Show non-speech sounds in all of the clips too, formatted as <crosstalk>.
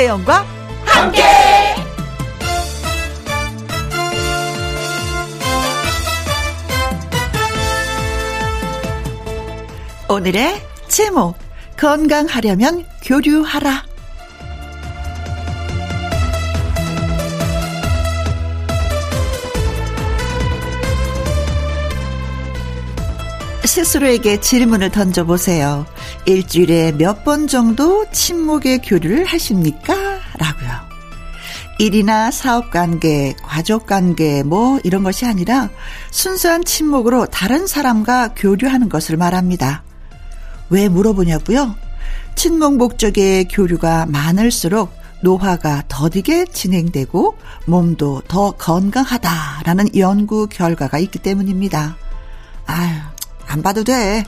김혜영과 함께. 오늘의 제목 건강하려면 교류하라. 스스로에게 질문을 던져보세요. 일주일에 몇 번 정도 침묵의 교류를 하십니까? 라고요. 일이나 사업 관계, 가족 관계, 뭐 이런 것이 아니라 순수한 침묵으로 다른 사람과 교류하는 것을 말합니다. 왜 물어보냐고요? 친목 목적의 교류가 많을수록 노화가 더디게 진행되고 몸도 더 건강하다라는 연구 결과가 있기 때문입니다. 아유, 안 봐도 돼.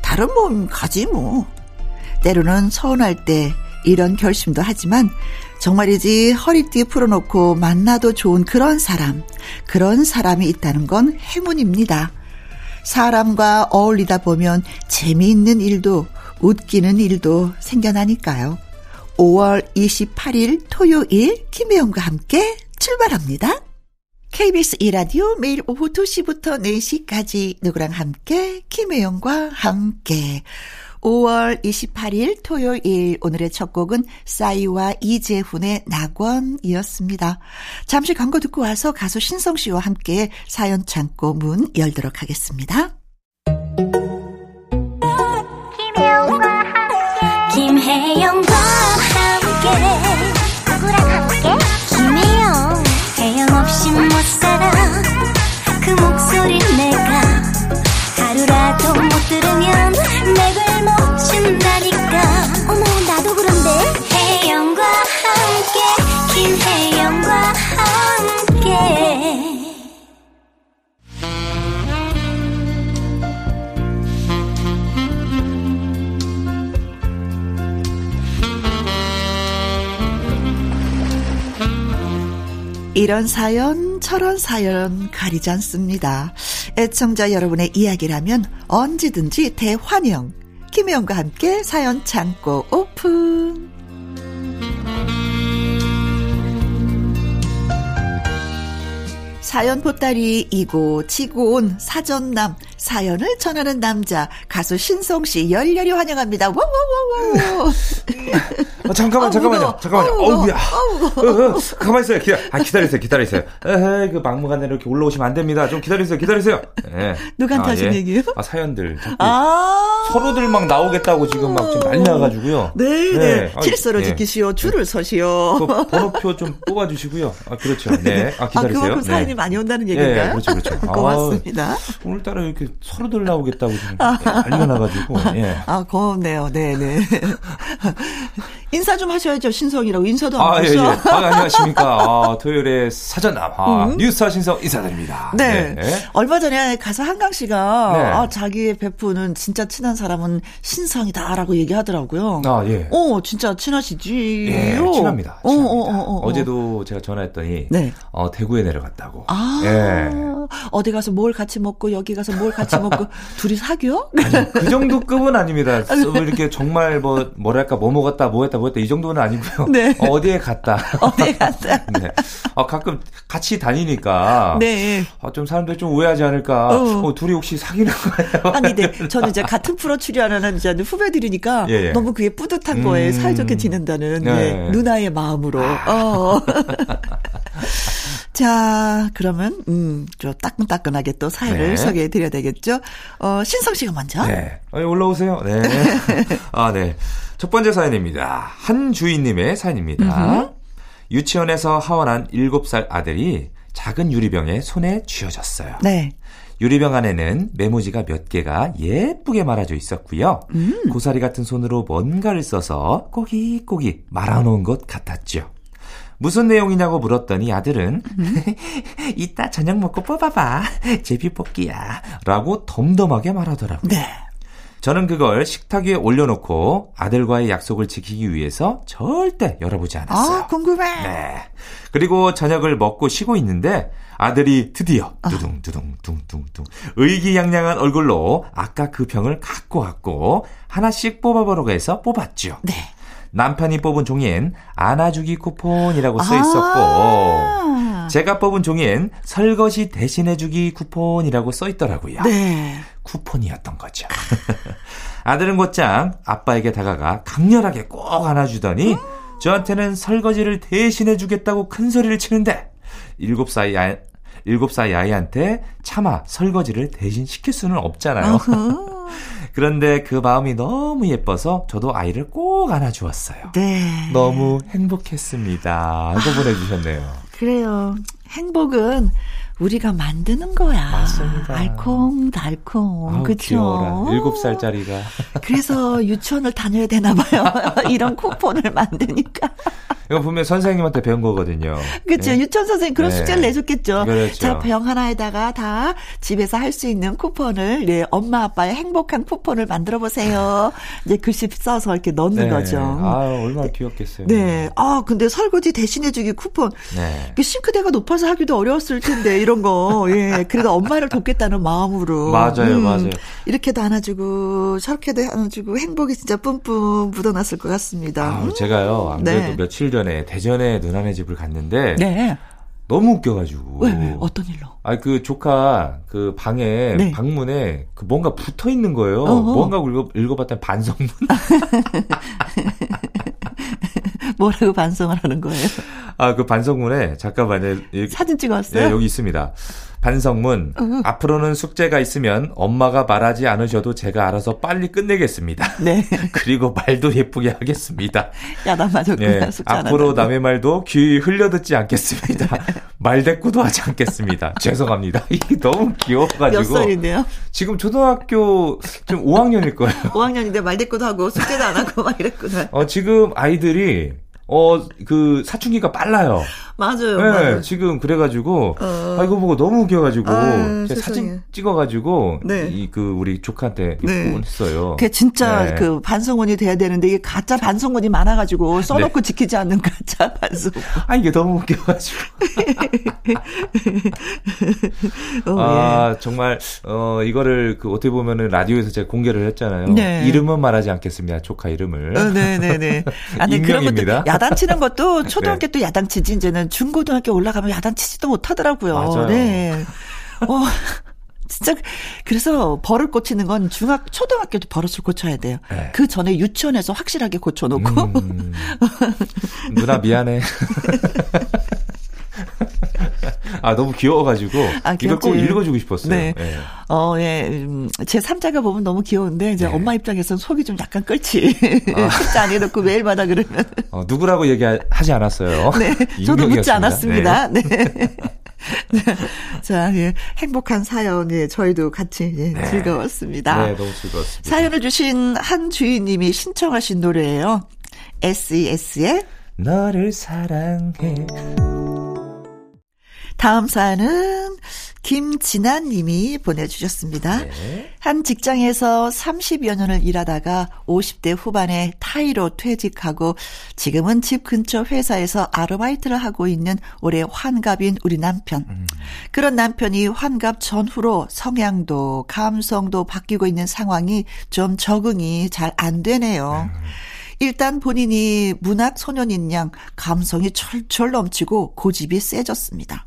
다른 몸 가지 뭐. 때로는 서운할 때 이런 결심도 하지만 정말이지 허리띠 풀어놓고 만나도 좋은 그런 사람, 그런 사람이 있다는 건 행운입니다. 사람과 어울리다 보면 재미있는 일도 웃기는 일도 생겨나니까요. 5월 28일 토요일 김혜영과 함께 출발합니다. KBS 이라디오 매일 오후 2시부터 4시까지 누구랑 함께 김혜영과 함께 5월 28일 토요일 오늘의 첫 곡은 싸이와 이재훈의 낙원이었습니다. 잠시 광고 듣고 와서 가수 신성 씨와 함께 사연 창고 문 열도록 하겠습니다. 김혜영과 함께 김혜영과 이런 사연, 저런 사연 가리지 않습니다. 애청자 여러분의 이야기라면 언제든지 대환영. 김혜영과 함께 사연 창고 오픈. 사연 보따리 이고 치고 온 사전남 사연을 전하는 남자 가수 신성 씨 열렬히 환영합니다. 와와와와. 아, 잠깐만, 아우, 잠깐만요. 무거워. 잠깐만요. 아우, 어우, 무거워. 야. 아우, 어, 어, 가만히 있어요. 기다, 아, 기다리세요. 기다리세요. 에헤이, 그 막무가내로 이렇게 올라오시면 안 됩니다. 좀 기다리세요. 기다리세요. 예. 누구한테 하신 얘기예요? 아, 사연들. 아. 서로들 막 나오겠다고 지금 막 지금 난리 나 가지고요. 네, 네. 아, 질서를 예. 지키시오. 줄을 서시오. 그 번호표 좀 뽑아 주시고요. 아, 그렇죠. 네. 아, 아, 기다리세요. 그만큼 사연이 네. 많이 온다는 얘기인가요? 예, 그렇죠, 그렇죠. <laughs> 고맙습니다. 아, 오늘따라 이렇게 서로들 나오겠다고 지금 난리가 나가지고, 예. 아, 고맙네요. 네 네. <laughs> 인사 좀 하셔야죠. 신성이라고 인사도 안 아, 예, 하셔. 예. 아, 안녕하십니까. <laughs> 아, 토요일에 사전남, 아, 뉴스타 신성 인사드립니다. 음. 네. 얼마 전에 가수 한강 씨가 네. 아, 자기의 베프는 진짜 친한 사람은 신성이다라고 얘기하더라고요. 아, 예. 어, 진짜 친하시지요? 예, 친합니다. 어, 친합니다. 어, 어, 어, 어. 어 제도 제가 전화했더니, 네. 어, 대구에 내려갔다고. 아, 예. 어디 가서 뭘 같이 먹고 여기 가서 뭘 같이 먹고 <laughs> 둘이 사귀어? 아니, 그 <laughs> 정도 급은 아닙니다. 뭐 이렇게 정말 뭐, 뭐랄까, 뭐 먹었다, 뭐 했다, 뭐 했다, 이 정도는 아니고요. 네. 어, 어디에 갔다. <laughs> 어디 갔다. 네. 아, 가끔 같이 다니니까. 네. 아, 좀 사람들이 좀 오해하지 않을까. 어. 어, 둘이 혹시 사귀는 거예요? 아니, 네. 저는 이제 같은 프로 출연하는 이제 후배들이니까 예, 예. 너무 그게 뿌듯한 거예요. 음. 사이좋게 지낸다는 네. 예, 누나의 마음으로. 어. 자, 그러면 음, 저 따끈따끈하게 또 사연을 네. 소개해 드려야 되겠죠? 어, 신성 씨가 먼저. 네. 어, 올라오세요. 네. <laughs> 아, 네. 첫 번째 사연입니다. 한 주인님의 사연입니다. 유치원에서 하원한 7살 아들이 작은 유리병에 손에 쥐어졌어요. 네. 유리병 안에는 메모지가 몇 개가 예쁘게 말아져 있었고요. 음. 고사리 같은 손으로 뭔가를 써서 꼬깃꼬깃 말아놓은 것 같았죠. 무슨 내용이냐고 물었더니 아들은 음. <laughs> 이따 저녁 먹고 뽑아봐 제비 뽑기야 라고 덤덤하게 말하더라고요. 네. 저는 그걸 식탁 위에 올려놓고 아들과의 약속을 지키기 위해서 절대 열어보지 않았어요. 아, 궁금해. 네. 그리고 저녁을 먹고 쉬고 있는데 아들이 드디어 두둥두둥 둥둥둥 의기양양한 얼굴로 아까 그 병을 갖고 왔고 하나씩 뽑아보라고 해서 뽑았죠. 네. 남편이 뽑은 종이엔 안아주기 쿠폰이라고 써 있었고 아~ 제가 뽑은 종이엔 설거지 대신해주기 쿠폰이라고 써 있더라고요. 네. 쿠폰이었던 거죠. <laughs> 아들은 곧장 아빠에게 다가가 강렬하게 꼭 안아주더니 음~ 저한테는 설거지를 대신해주겠다고 큰 소리를 치는데 7살 야, 7살 아이한테 차마 설거지를 대신 시킬 수는 없잖아요. 그런데 그 마음이 너무 예뻐서 저도 아이를 꼭 안아주었어요. 네. 너무 행복했습니다. 하고 아, 보내주셨네요. 그래요. 행복은 우리가 만드는 거야. 맞습니다. 알콩달콩. 그쵸? 일곱 살짜리가. 그래서 유치원을 다녀야 되나 봐요. <laughs> 이런 쿠폰을 만드니까. 이거 분명 선생님한테 배운 거거든요. 그렇죠. 네. 유치원 선생님 그런 네. 숙제를 내줬겠죠. 그렇죠. 자, 병 하나에다가 다 집에서 할 수 있는 쿠폰을 네, 엄마 아빠의 행복한 쿠폰을 만들어 보세요. 이제 글씨 써서 이렇게 넣는 네. 거죠. 아, 얼마나 귀엽겠어요. 네. 아, 근데 설거지 대신해 주기 쿠폰. 네. 그 싱크대가 높아서 하기도 어려웠을 텐데 이런 거. 예. 그래도 엄마를 돕겠다는 마음으로. 맞아요. 음, 맞아요. 이렇게도 안아주고 저렇게도 안아주고 행복이 진짜 뿜뿜 묻어났을 것 같습니다. 아, 음. 제가요. 안 그래도 네. 며칠 전에 대전에 누나네 집을 갔는데 네. 너무 웃겨가지고. 왜, 왜, 어떤 일로? 아, 그 조카, 그 방에, 네. 방문에, 그 뭔가 붙어 있는 거예요. 어허. 뭔가 읽어, 읽어봤더니 반성문. <laughs> <laughs> 뭐라고 반성을 하는 거예요? 아, 그 반성문에, 잠깐만요. 사진 찍었어요? 네, 여기 있습니다. 반성문. 으. 앞으로는 숙제가 있으면 엄마가 말하지 않으셔도 제가 알아서 빨리 끝내겠습니다. 네. <laughs> 그리고 말도 예쁘게 하겠습니다. 야단 맞았구나. 네. 앞으로 남의 말도 귀 흘려듣지 않겠습니다. <laughs> 말대꾸도 하지 않겠습니다. <laughs> 죄송합니다. 이게 너무 귀여워가지고. 몇 살인데요? 지금 초등학교 좀 5학년일 거예요. 5학년인데 말대꾸도 하고 숙제도 안 하고 막 이랬구나. 어, 지금 아이들이 어, 그, 사춘기가 빨라요. 맞아요. 네, 맞아요. 지금 그래가지고, 어. 아, 이거 보고 너무 웃겨가지고, 아, 사진 찍어가지고, 네. 이, 그, 우리 조카한테 네. 보냈어요. 그 진짜 네. 그 반성원이 돼야 되는데, 이게 가짜 반성원이 많아가지고, 써놓고 네. 지키지 않는 가짜 <laughs> 반성. 아, 이게 너무 웃겨가지고. <laughs> 어, 아, 예. 정말, 어, 이거를 그, 어떻게 보면은 라디오에서 제가 공개를 했잖아요. 네. 이름은 말하지 않겠습니다. 조카 이름을. 어, 네네네. 네, 네. 아니, 익명입니다. 야단치는 것도 <laughs> 초등학교 때 야단치지, 이제는 중고등학교 올라가면 야단치지도 못하더라고요. 맞아요. 네. 어, <laughs> 진짜 그래서 벌을 고치는 건 중학 초등학교도 버릇을 고쳐야 돼요. 네. 그 전에 유치원에서 확실하게 고쳐놓고. 음, <laughs> 누나 미안해. 아, 너무 귀여워가지고. 아, 이걸 꼭 읽어주고 싶었어요. 네. 네. 어, 예. 음, 제 3자가 보면 너무 귀여운데, 이제 네. 엄마 입장에서는 속이 좀 약간 끓지. 아. 숫자 안 해놓고 매일마다 그러면. 어, 누구라고 얘기하지 않았어요. <laughs> 네. 저도 묻지 않았습니다. 네. 네. <laughs> 자, 예. 행복한 사연, 예. 저희도 같이 예, 네. 즐거웠습니다. 네, 너무 즐거웠습니다. 사연을 주신 한 주인님이 신청하신 노래예요. SES의 너를 사랑해. 다음 사연은 김진아 님이 보내주셨습니다. 네. 한 직장에서 30여 년을 일하다가 50대 후반에 타이로 퇴직하고 지금은 집 근처 회사에서 아르바이트를 하고 있는 올해 환갑인 우리 남편. 음. 그런 남편이 환갑 전후로 성향도 감성도 바뀌고 있는 상황이 좀 적응이 잘 안 되네요. 음. 일단 본인이 문학 소년인 양 감성이 철철 넘치고 고집이 세졌습니다.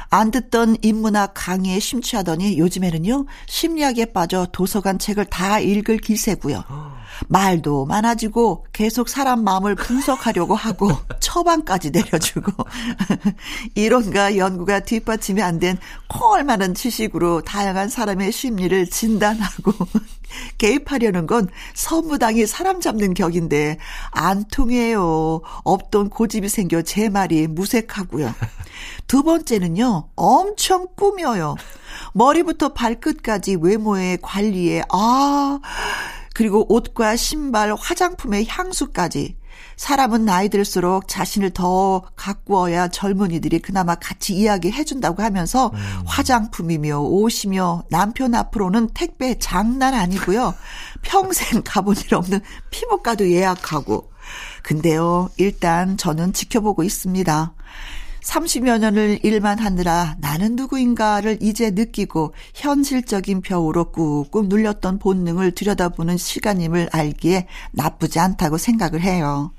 안 듣던 인문학 강의에 심취하더니 요즘에는요, 심리학에 빠져 도서관 책을 다 읽을 기세고요. 말도 많아지고 계속 사람 마음을 분석하려고 하고 <laughs> 처방까지 내려주고 <laughs> 이론과 연구가 뒷받침이 안 된 콩알 많은 지식으로 다양한 사람의 심리를 진단하고 <laughs> 개입하려는 건 선무당이 사람 잡는 격인데 안 통해요. 없던 고집이 생겨 제 말이 무색하고요. 두 번째는요. 엄청 꾸며요. 머리부터 발끝까지 외모의 관리에 아 그리고 옷과 신발, 화장품의 향수까지 사람은 나이 들수록 자신을 더 가꾸어야 젊은이들이 그나마 같이 이야기해 준다고 하면서 음. 화장품이며 옷이며 남편 앞으로는 택배 장난 아니고요. 평생 <laughs> 가본 일 없는 피부과도 예약하고. 근데요, 일단 저는 지켜보고 있습니다. 30여 년을 일만 하느라 나는 누구인가를 이제 느끼고 현실적인 벼우로 꾹꾹 눌렸던 본능을 들여다보는 시간임을 알기에 나쁘지 않다고 생각을 해요.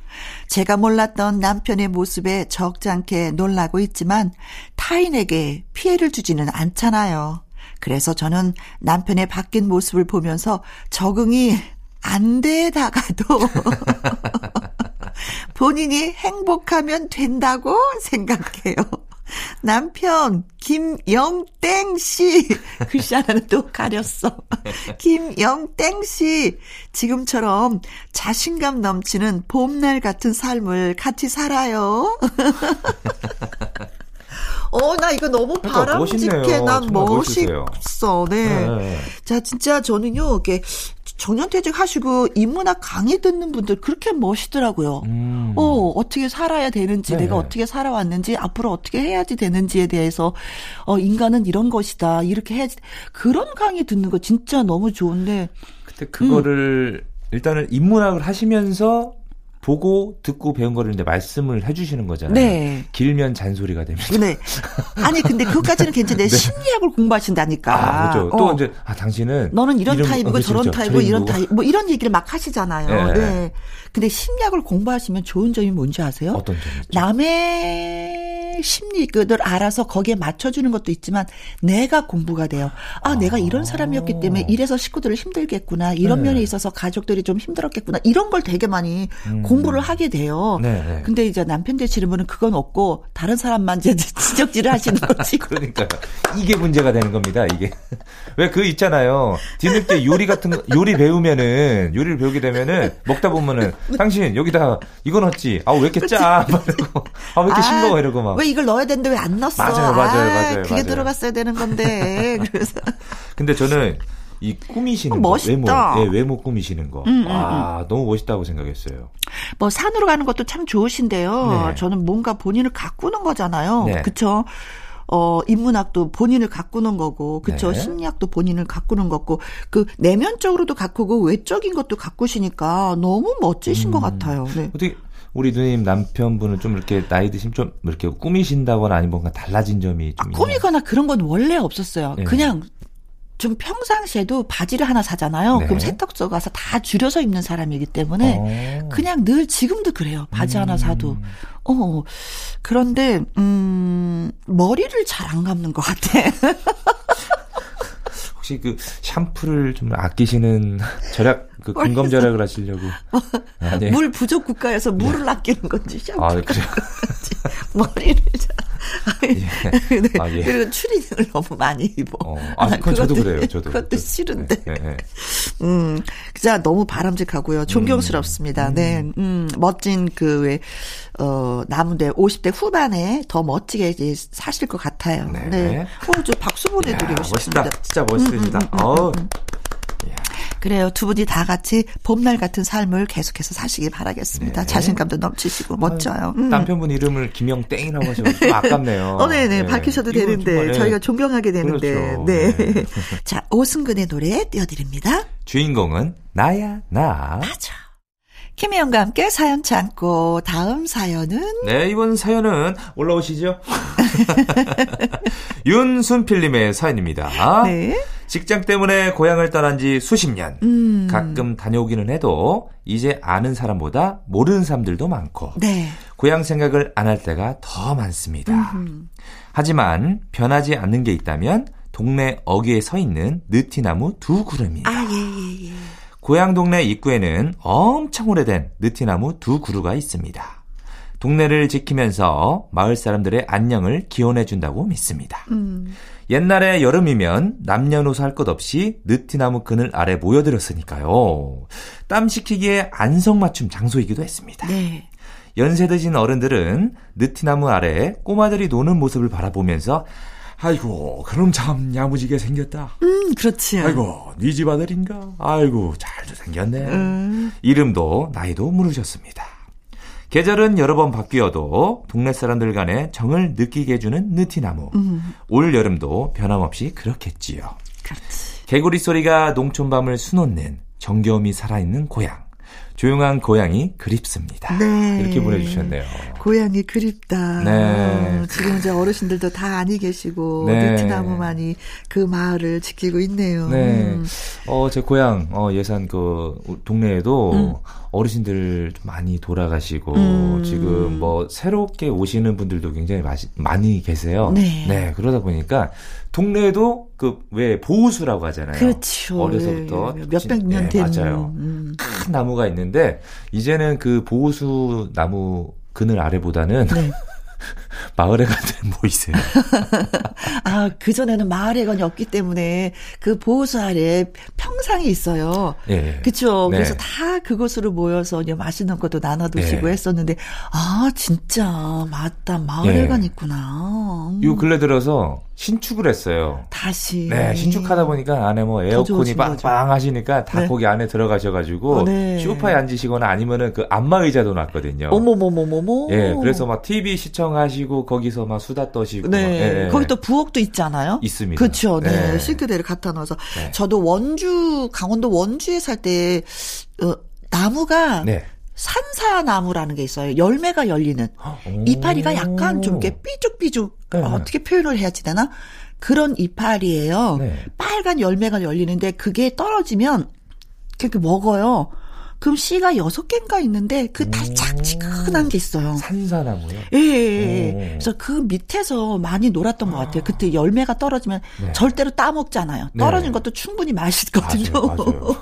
제가 몰랐던 남편의 모습에 적잖게 놀라고 있지만 타인에게 피해를 주지는 않잖아요. 그래서 저는 남편의 바뀐 모습을 보면서 적응이 안 되다가도 <laughs> <laughs> 본인이 행복하면 된다고 생각해요. 남편 김영땡 씨 <laughs> 글씨 하나는 또 가렸어. <laughs> 김영땡 씨 지금처럼 자신감 넘치는 봄날 같은 삶을 같이 살아요. 어, 나 이거 너무 그러니까 바람직해. 난 멋있어. 네. 네. 자, 진짜 저는요, 이게 정년퇴직 하시고 인문학 강의 듣는 분들 그렇게 멋있더라고요. 음. 어, 어떻게 살아야 되는지, 네 내가 어떻게 살아왔는지, 앞으로 어떻게 해야지 되는지에 대해서, 어, 인간은 이런 것이다. 이렇게 해야지. 그런 강의 듣는 거 진짜 너무 좋은데. 그때 그거를, 음. 일단은 인문학을 하시면서 보고 듣고 배운 거를 이제 말씀을 해주시는 거잖아요. 네. 길면 잔소리가 됩니다. 네. 아니 근데 그것까지는 괜찮은데 <laughs> 네. 심리학을 공부하신다니까. 아, 그렇죠. 또 어. 이제 아 당신은 너는 이런 이름, 타입이고 어, 그렇죠, 저런 그렇죠. 타입이고 이런 타입 뭐 이런 얘기를 막 하시잖아요. 네. 네. 근데 심리학을 공부하시면 좋은 점이 뭔지 아세요? 어떤 점 남의 심리를 알아서 거기에 맞춰주는 것도 있지만 내가 공부가 돼요. 아, 아. 내가 이런 사람이었기 때문에 이래서 식구들을 힘들겠구나. 이런 네. 면에 있어서 가족들이 좀 힘들었겠구나. 이런 걸 되게 많이 음. 공부를 하게 돼요. 네, 네. 근데 이제 남편 되시는 분은 그건 없고 다른 사람만 이제 <laughs> 지적질을 하시는 <laughs> 거지. 그러니까 이게 문제가 되는 겁니다. 이게 <laughs> 왜 그 있잖아요. 뒤늦게 요리 같은 거 요리 배우면은 요리를 배우게 되면은 먹다 보면은 당신 여기다 이거 넣었지. 아왜 이렇게 짜? 말고 아 왜 이렇게 아, 싱거워 이러고 막. 왜 이걸 넣어야 되는데 왜 안 넣었어? 맞아요, 맞아요, 아, 맞아요. 그게 맞아요. 들어갔어야 되는 건데. <laughs> 그래서. 근데 저는 이 꾸미시는 어, 거, 외모, 예, 외모 꾸미시는 거, 음, 음, 아 음. 너무 멋있다고 생각했어요. 뭐 산으로 가는 것도 참 좋으신데요. 네. 저는 뭔가 본인을 가꾸는 거잖아요. 네. 그렇죠. 어, 인문학도 본인을 가꾸는 거고, 그쵸. 네. 심리학도 본인을 가꾸는 거고, 그 내면적으로도 가꾸고 외적인 것도 가꾸시니까 너무 멋지신 음. 것 같아요. 네. 어떻게 우리 누님 남편분은 좀 이렇게 나이 드시면 좀 이렇게 꾸미신다거나 아니면 뭔가 달라진 점이 좀 아, 꾸미거나 그런 건 원래 없었어요. 네. 그냥 좀 평상시에도 바지를 하나 사잖아요. 네. 그럼 세탁소 가서 다 줄여서 입는 사람이기 때문에 어. 그냥 늘 지금도 그래요. 바지 음. 하나 사도. 어. 그런데 음 머리를 잘 안 감는 것 같아. <laughs> 혹시 그 샴푸를 좀 아끼시는 절약 그 근검 절약을 하시려고 아니. 물 부족 국가에서 물을 네. 아끼는 건지 샴푸 아, 그래요? 머리를 잘 예. 네. 아, 예. 그리고 추리닝을 너무 많이 입어. 어. 아, 그건 저도 그래요. 저도. 그것도 싫은데. 네, 네. 음, 진짜 너무 바람직하고요. 존경스럽습니다. 음. 네, 음, 멋진 그 왜, 어, 나무대 50대 후반에 더 멋지게 이제 사실 것 같아요. 네. 네. 어, 저 박수 보내드리고 싶습니다. 멋있다. 진짜 멋있으시다. 음, 음, 음, 음 어. 그래요. 두 분이 다 같이 봄날 같은 삶을 계속해서 사시길 바라겠습니다. 네. 자신감도 넘치시고 멋져요. 음. 남편분 이름을 김영땡이라고 하셔서 좀 아깝네요. <laughs> 어, 네네. 네. 밝히셔도 되는데 정말, 네. 저희가 존경하게 되는데. 그렇죠. 네. 네. <laughs> 자, 오승근의 노래 띄워드립니다. 주인공은 나야 나. 맞아. 김혜영과 함께 사연 참고 다음 사연은 네 이번 사연은 올라오시죠 <laughs> 윤순필님의 사연입니다 네. 직장 때문에 고향을 떠난 지 수십 년. 음. 가끔 다녀오기는 해도 이제 아는 사람보다 모르는 사람들도 많고. 네. 고향 생각을 안 할 때가 더 많습니다. 음흠. 하지만 변하지 않는 게 있다면 동네 어귀에 서 있는 느티나무 두 그루입니다. 아, 예, 예, 예. 고향 동네 입구에는 엄청 오래된 느티나무 두 그루가 있습니다. 동네를 지키면서 마을 사람들의 안녕을 기원해 준다고 믿습니다. 음. 옛날에 여름이면 남녀노소 할 것 없이 느티나무 그늘 아래 모여들었으니까요. 땀 식히기에 안성맞춤 장소이기도 했습니다. 네. 연세 드신 어른들은 느티나무 아래 꼬마들이 노는 모습을 바라보면서 아이고, 그럼 참 야무지게 생겼다. 음, 그렇지. 아이고, 네 집 아들인가? 아이고, 잘도 생겼네. 음. 이름도 나이도 물으셨습니다. 계절은 여러 번 바뀌어도 동네 사람들 간에 정을 느끼게 해주는 느티나무. 음. 올 여름도 변함없이 그렇겠지요. 그렇지. 개구리 소리가 농촌 밤을 수놓는 정겨움이 살아있는 고향. 조용한 고향이 그립습니다. 네. 이렇게 보내주셨네요. 고향이 그립다. 네. 지금 이제 어르신들도 다 아니 계시고 네. 느티나무만이 그 마을을 지키고 있네요. 네. 음. 어, 제 고향 어, 예산 그 동네에도 음. 어르신들 좀 많이 돌아가시고 음. 지금 뭐 새롭게 오시는 분들도 굉장히 마시, 많이 계세요. 네. 네. 그러다 보니까 동네에도 그왜 보호수라고 하잖아요. 그렇죠. 어려서부터 예, 몇백 년 된. 네, 맞아요. 음. 큰 나무가 있는데 이제는 그 보호수 나무 그늘 아래보다는 네. <laughs> 마을회관들 모이세요. <laughs> <laughs> 아, 그전에는 마을회관이 없기 때문에 그 보호소 아래 평상이 있어요. 예. 그쵸. 네. 그래서 다 그곳으로 모여서 이제 맛있는 것도 나눠 드시고 예. 했었는데, 아, 진짜, 맞다. 마을회관 예. 있구나. 음. 요 근래 들어서 신축을 했어요. 다시. 네, 신축하다 보니까 안에 뭐 에어컨이 빵빵 하시니까 다 네. 거기 안에 들어가셔가지고 어, 네. 쇼파에 앉으시거나 아니면은 그 안마 의자도 놨거든요. 어머머머머머. 예, 그래서 막 TV 시청하시고 거기서 막 수다 떠시고. 네. 예, 거기 또 부엌도 있잖아요. 있습니다. 그렇죠. 네. 네. 싱크대를 갖다 넣어서. 네. 저도 원주 강원도 원주에 살 때 어, 나무가 네. 산사나무라는 게 있어요. 열매가 열리는. 이파리가 약간 좀 이렇게 삐죽삐죽 네. 어떻게 표현을 해야지 되나? 그런 이파리예요. 네. 빨간 열매가 열리는데 그게 떨어지면 그렇게 먹어요. 그럼 씨가 여섯 개인가 있는데 그 달짝지근한 게 있어요. 산사나무요? 예, 예, 예. 그래서 그 밑에서 많이 놀았던 것 같아요. 그때 열매가 떨어지면 네. 절대로 따먹잖아요. 네. 떨어진 것도 충분히 맛있거든요. 맞아요, 맞아요.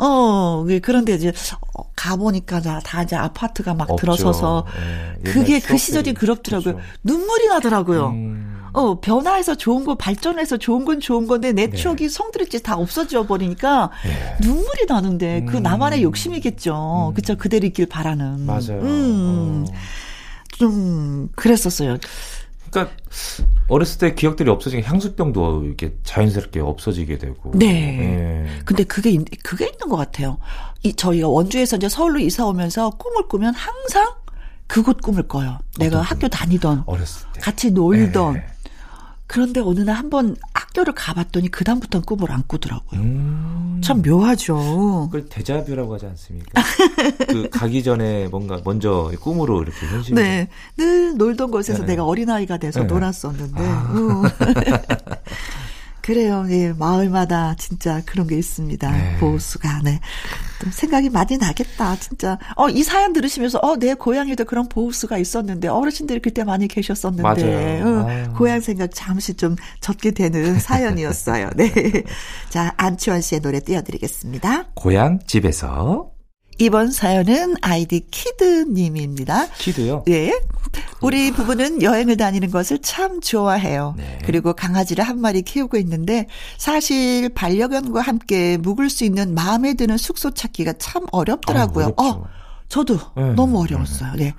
<laughs> 어, 예, 그런데 이제 어, 가보니까 다 이제 아파트가 막 없죠. 들어서서 네, 그게 그 시절이 그렇더라고요. 그렇죠. 눈물이 나더라고요. 음. 어, 변화해서 좋은 거, 발전해서 좋은 건 좋은 건데 내 네. 추억이 성들었지 다 없어져 버리니까 네. 눈물이 나는데 그 음. 나만의 욕심이겠죠. 음. 그쵸. 그대로 있길 바라는. 맞아요. 음. 어. 좀, 그랬었어요. 그러니까 어렸을 때 기억들이 없어지게 향수병도 이렇게 자연스럽게 없어지게 되고. 네. 네. 근데 그게 그게 있는 것 같아요. 이 저희가 원주에서 이제 서울로 이사 오면서 꿈을 꾸면 항상 그곳 꿈을 꿔요. 내가 학교 다니던 어렸을 때 같이 놀던 네. 그런데 어느 날 한번 학교를 가봤더니 그 다음부터는 꿈을 안 꾸더라고요. 음. 참 묘하죠. 그걸 대자뷰라고 하지 않습니까? 그 가기 전에 뭔가 먼저 꿈으로 이렇게 현실. 네, 늘 놀던 곳에서 네. 내가 어린 아이가 돼서 네. 놀았었는데. 아. <laughs> 음. 그래요. 예, 마을마다 진짜 그런 게 있습니다. 네. 보호수가. 네. 또 생각이 많이 나겠다. 진짜. 어, 이 사연 들으시면서 어, 내 고향에도 그런 보호수가 있었는데 어르신들이 그때 많이 계셨었는데. 어, 고향 생각 잠시 좀 젖게 되는 <laughs> 사연이었어요. 네. 자, 안치원 씨의 노래 띄워 드리겠습니다. 고향 집에서 이번 사연은 아이디 키드님입니다. 키드요? 네. 우리 부부는 여행을 다니는 것을 참 좋아해요. 네. 그리고 강아지를 한 마리 키우고 있는데 사실 반려견과 함께 묵을 수 있는 마음에 드는 숙소 찾기가 참 어렵더라고요. 아, 어, 저도 네. 너무 어려웠어요. 네.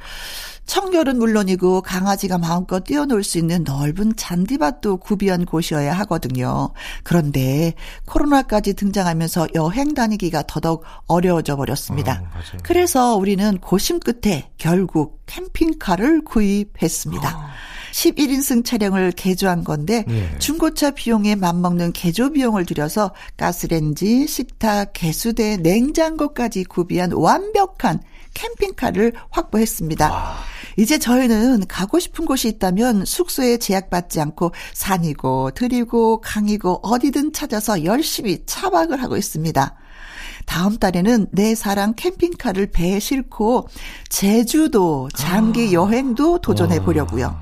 청결은 물론이고 강아지가 마음껏 뛰어놀 수 있는 넓은 잔디밭도 구비한 곳이어야 하거든요. 그런데 코로나까지 등장하면서 여행 다니기가 더더욱 어려워져 버렸습니다. 아, 그래서 우리는 고심 끝에 결국 캠핑카를 구입했습니다. 아. 11인승 차량을 개조한 건데 네. 중고차 비용에 맞먹는 개조 비용을 들여서 가스렌지, 식탁, 개수대, 냉장고까지 구비한 완벽한 캠핑카를 확보했습니다. 와. 이제 저희는 가고 싶은 곳이 있다면 숙소에 제약받지 않고 산이고 들이고 강이고 어디든 찾아서 열심히 차박을 하고 있습니다. 다음 달에는 내 사랑 캠핑카를 배에 싣고 제주도 장기 아. 여행도 도전해 보려고요.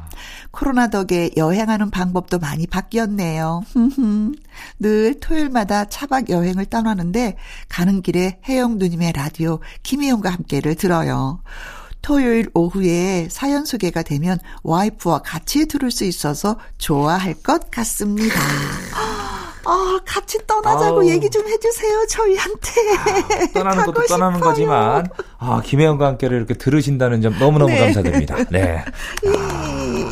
코로나 덕에 여행하는 방법도 많이 바뀌었네요. <laughs> 늘 토요일마다 차박 여행을 떠나는데 가는 길에 혜영 누님의 라디오 김혜영과 함께를 들어요. 토요일 오후에 사연 소개가 되면 와이프와 같이 들을 수 있어서 좋아할 것 같습니다. 아, 같이 떠나자고 아우. 얘기 좀 해주세요, 저희한테. 아, 떠나는 것도 싶어요. 떠나는 거지만, 아, 김혜영과 함께를 이렇게 들으신다는 점 너무너무 네. 감사드립니다. 네. 아.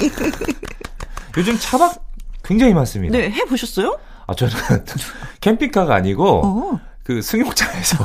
요즘 차박 굉장히 많습니다. 네, 해보셨어요? 아, 저는 <laughs> 캠핑카가 아니고, 어. 그 승용차에서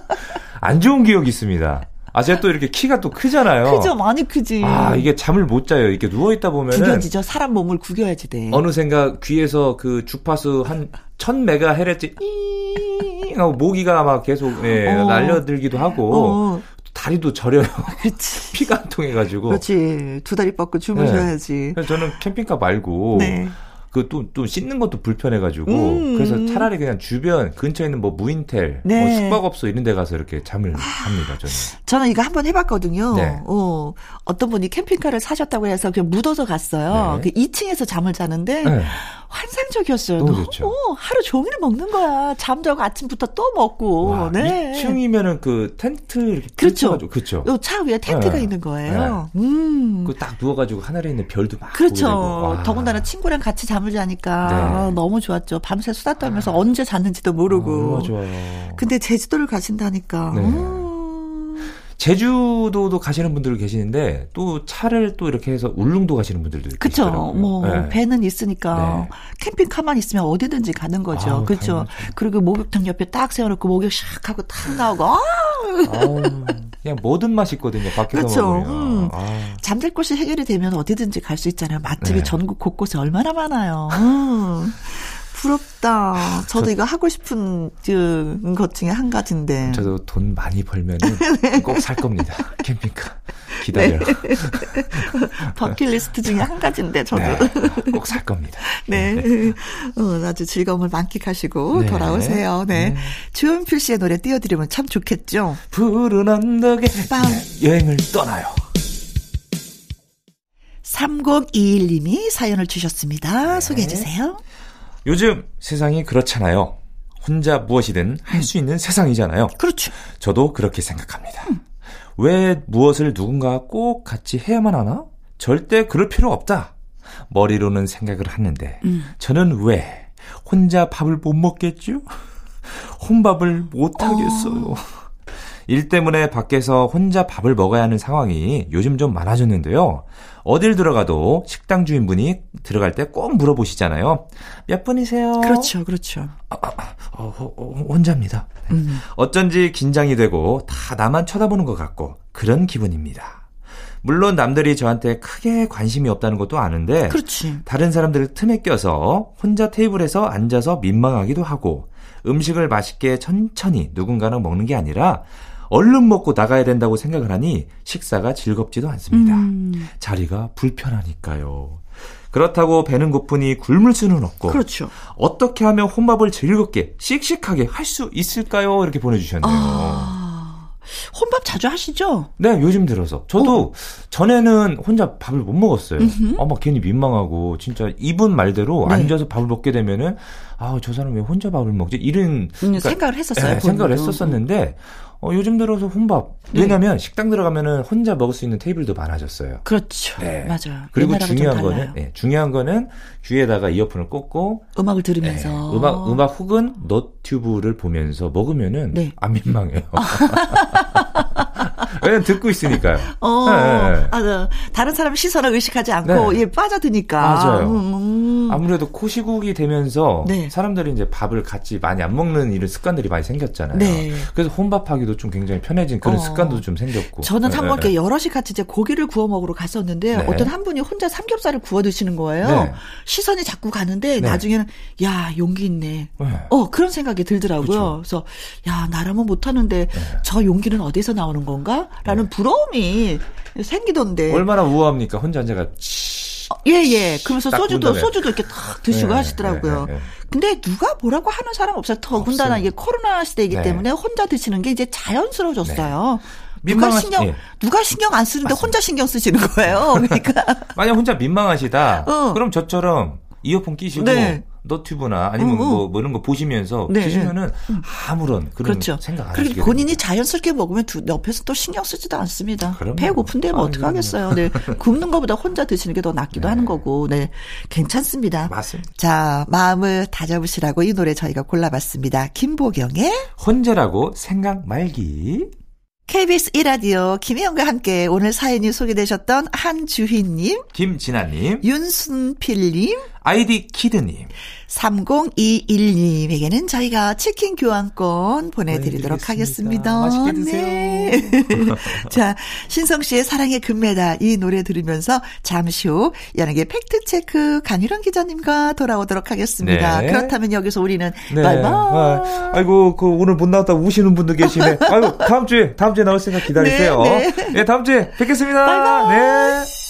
<laughs> 안 좋은 기억이 있습니다. 아, 제가 또 이렇게 키가 또 크잖아요. 크죠, 많이 크지. 아, 이게 잠을 못 자요. 이렇게 누워 있다 보면은. 구겨지죠. 사람 몸을 구겨야지 돼. 어느샌가 귀에서 그 주파수 한 1000메가헤르츠, 삥 하고 모기가 막 계속 예, 어. 날려들기도 하고 어, 다리도 저려요. <laughs> 그렇지. <laughs> 피가 안 통해가지고. 그렇지. 두 다리 뻗고 주무셔야지. 그래서 저는 캠핑카 말고 네. 그또 또 씻는 것도 불편해가지고 음. 그래서 차라리 그냥 주변 근처에 있는 뭐 무인텔, 네. 아. 뭐 숙박업소 이런 데 가서 이렇게 잠을 합니다. 저는. 저는 이거 한번 해봤거든요. 네. 어, 어떤 분이 캠핑카를 사셨다고 해서 그냥 묻어서 갔어요. 네. 그 2층에서 잠을 자는데 네. 환상적이었어요. 너무 좋죠. 어, 하루 종일 먹는 거야. 잠자고 아침부터 또 먹고. 와, 네. 2층이면은 그 텐트 이렇게 그렇죠. 그렇죠. 요차 위에 텐트가 네. 있는 거예요. 음. 그 딱 누워가지고 하늘에 있는 별도 막 그렇죠. 더군다나 친구랑 같이 잠을 자니까 네. 어, 너무 좋았죠. 밤새 수다 떨면서 언제 잤는지도 모르고. 어, 얼마나 좋아요. 근데 제주도를 가신다니까. 네. 음. 제주도도 가시는 분들 계시는데 또 차를 또 이렇게 해서 울릉도 가시는 분들도 그쵸. 계시더라고요. 뭐, 네. 배는 있으니까. 네. 캠핑카만 있으면 어디든지 가는 거죠. 그렇죠. 그리고 목욕탕 옆에 딱 세워놓고 목욕 샥 하고 탁 나오고, 아! 그냥 뭐든 맛있거든요. 밖에서 그쵸. 먹으면. 음. 아. 잠들 곳이 해결이 되면 어디든지 갈 수 있잖아요. 맛집이 네. 전국 곳곳에 얼마나 많아요. 음. 부럽다. 저도 이거 하고 싶은 그, 것 중에 한 가지인데. 저도 돈 많이 벌면은 <laughs> 네. 꼭살 겁니다. <laughs> 캠핑카. 기다려. <laughs> 버킷리스트 중에 한 가지인데, 저도. 네. 꼭살 겁니다. 네. 어, 아주 즐거움을 만끽하시고 네. 돌아오세요. 네. 네. 주현필 씨의 노래 띄워드리면 참 좋겠죠. 푸른 언덕에 빵. 여행을 떠나요. 3021님이 사연을 주셨습니다. 네. 소개해 주세요. 요즘 세상이 그렇잖아요. 혼자 무엇이든 할 수 있는 세상이잖아요. 그렇죠. 저도 그렇게 생각합니다. 왜 무엇을 누군가 꼭 같이 해야만 하나? 절대 그럴 필요 없다. 머리로는 생각을 하는데 저는 왜 혼자 밥을 못 먹겠죠? 혼밥을 못 하겠어요. 일 때문에 밖에서 혼자 밥을 먹어야 하는 상황이 요즘 좀 많아졌는데요. 어딜 들어가도 식당 주인분이 들어갈 때 꼭 물어보시잖아요. 몇 분이세요? 그렇죠. 그렇죠. 어, 어, 어, 혼자입니다. 네. 음. 어쩐지 긴장이 되고 다 나만 쳐다보는 것 같고 그런 기분입니다. 물론 남들이 저한테 크게 관심이 없다는 것도 아는데 그렇지. 다른 사람들 틈에 껴서 혼자 테이블에서 앉아서 민망하기도 하고 음식을 맛있게 천천히 누군가랑 먹는 게 아니라 얼른 먹고 나가야 된다고 생각을 하니 식사가 즐겁지도 않습니다. 음. 자리가 불편하니까요. 그렇다고 배는 고프니 굶을 수는 없고 그렇죠. 어떻게 하면 혼밥을 즐겁게 씩씩하게 할 수 있을까요? 이렇게 보내주셨네요. 아, 혼밥 자주 하시죠? 네, 요즘 들어서. 저도 전에는 혼자 밥을 못 먹었어요. 아, 막 괜히 민망하고, 진짜 이분 말대로 네. 앉아서 밥을 먹게 되면은, 아, 저 사람 왜 혼자 밥을 먹지? 이런. 음, 생각을 했었어요, 네, 생각을. 했었었는데, 어, 요즘 들어서 혼밥. 네. 왜냐면 식당 들어가면은 혼자 먹을 수 있는 테이블도 많아졌어요. 그렇죠. 네. 맞아요. 그리고 중요한. 거는, 네, 중요한 거는 귀에다가 이어폰을 꽂고, 음악을 네, 들으면서 음악, 음악 혹은 너튜브를 보면서 먹으면은 네. 안 민망해요. <laughs> 왜냐면 듣고 있으니까요. <laughs> 어, 네, 네. 아, 네. 다른 사람 시선을 의식하지 않고 네. 예 빠져드니까. 맞아요. 음. 아무래도 코시국이 되면서 네. 사람들이 이제 밥을 같이 많이 안 먹는 이런 습관들이 많이 생겼잖아요. 네. 그래서 혼밥하기도 좀 굉장히 편해진 그런 어. 습관도 좀 생겼고. 저는 네, 한번 네, 이렇게 여럿이 같이 이제 고기를 구워 먹으러 갔었는데 네. 어떤 한 분이 혼자 삼겹살을 구워 드시는 거예요. 네. 시선이 자꾸 가는데 네. 나중에는 야 용기 있네. 네. 어 그런 생각이 들더라고요. 그쵸. 그래서 야 나라면 못하는데 저 용기는 어디서 나오는 건가? 라는 부러움이 생기던데. 얼마나 우아합니까? 혼자 앉아가 치. 예예. 그러면서 딱 소주도. 소주도 이렇게 탁 드시고 네, 하시더라고요. 네, 네, 네. 근데 누가 뭐라고 하는 사람 없어요. 더군다나 없어요. 이게 코로나 시대이기 네. 때문에 혼자 드시는 게 이제 자연스러워졌어요. 네. 누가 민망하시- 신경 예. 누가 신경 안 쓰는데 맞습니다. 혼자 신경 쓰시는 거예요. <laughs> 그러니까 <laughs> 만약 혼자 민망하시다. 어. 그럼 저처럼 이어폰 끼시고 네. 너튜브나 아니면 어, 어. 뭐, 뭐 이런 거 보시면서 네. 드시면은 아무런 그런 그렇죠. 생각 안 하시게 본인이. 자연스럽게 먹으면 두, 옆에서 또 신경 쓰지도 않습니다. 그럼요. 배고픈데 뭐 아, 어떡하겠어요. 네. 굶는 것보다 혼자 드시는 게 더 낫기도 네. 하는 거고. 네. 괜찮습니다. 맞습니다. 자, 마음을 다잡으시라고 이 노래 저희가 골라봤습니다. 김보경의 혼자라고 생각 말기. KBS 1라디오 김혜영과 함께 오늘 사연이 소개되셨던 한주희님, 김진아님, 윤순필님, 아이디 키드님. 3021님에게는 저희가 치킨 교환권 보내드리도록 하겠습니다. 맛있게 드세요. 네. <laughs> 자, 신성 씨의 사랑의 금메달 이 노래 들으면서 잠시 후 연예계 팩트체크 강유란 기자님과 돌아오도록 하겠습니다. 네. 그렇다면 여기서 우리는 네. 바이바이. 아, 아이고, 그 오늘 못 나왔다 우시는 분도 계시네. <laughs> 아이고, 다음 주에, 다음 주에 나올 생각 기다리세요. 네, 네, 네. 다음 주에 뵙겠습니다. 바이바이. 네.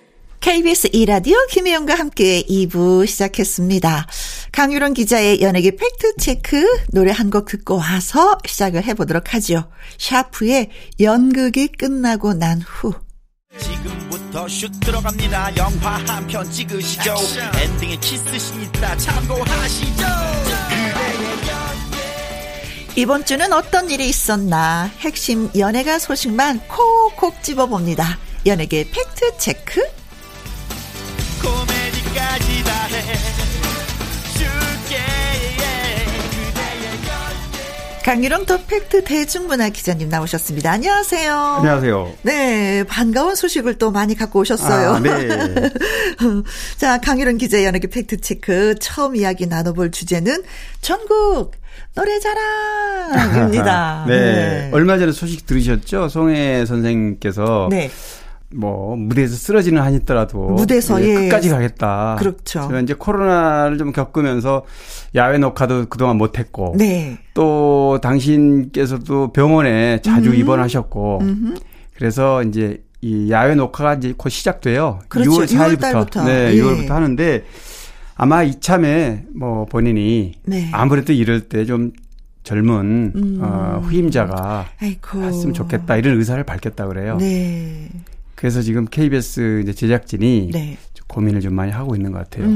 KBS 2라디오 김혜영과 함께 2부 시작했습니다. 강유론 기자의 연예계 팩트체크 노래 한 곡 듣고 와서 시작을 해보도록 하죠. 샤프의 연극이 끝나고 난 후. 지금부터 슛 들어갑니다 영화 한 편 찍으시죠 엔딩에 키스신 있다 참고하시죠 이번 주는 어떤 일이 있었나 핵심 연예가 소식만 콕콕 집어봅니다. 연예계 팩트체크 코미디까지 다해 줄게 강일홍 더 팩트 대중문화 기자님 나오셨습니다. 안녕하세요. 안녕하세요. 네, 반가운 소식을 또 많이 갖고 오셨어요. 아, 네. <laughs> 자, 강일홍 기자 연예계 팩트 체크 처음 이야기 나눠볼 주제는 전국 노래자랑입니다. <laughs> 네. 얼마 전에 소식 들으셨죠? 송해 선생님께서 네. 뭐 무대에서 쓰러지는 한 있더라도 무대에서, 예. 끝까지 가겠다. 그렇죠. 제가 이제 코로나를 좀 겪으면서 야외 녹화도 그동안 못 했고 네. 또 당신께서도 병원에 자주 음. 입원하셨고 음흠. 그래서 이제 이 야외 녹화가 이제 곧 시작돼요. 그렇죠. 6월 4일부터. 6월 달부터. 네, 예. 6월부터 하는데 아마 이참에 뭐 본인이 네. 아무래도 이럴 때좀 젊은 음. 어, 후임자가 아이고. 했으면 좋겠다 이런 의사를 밝혔다 그래요. 네. 그래서 지금 KBS 이제 제작진이 네. 좀 고민을 좀 많이 하고 있는 것 같아요. 음,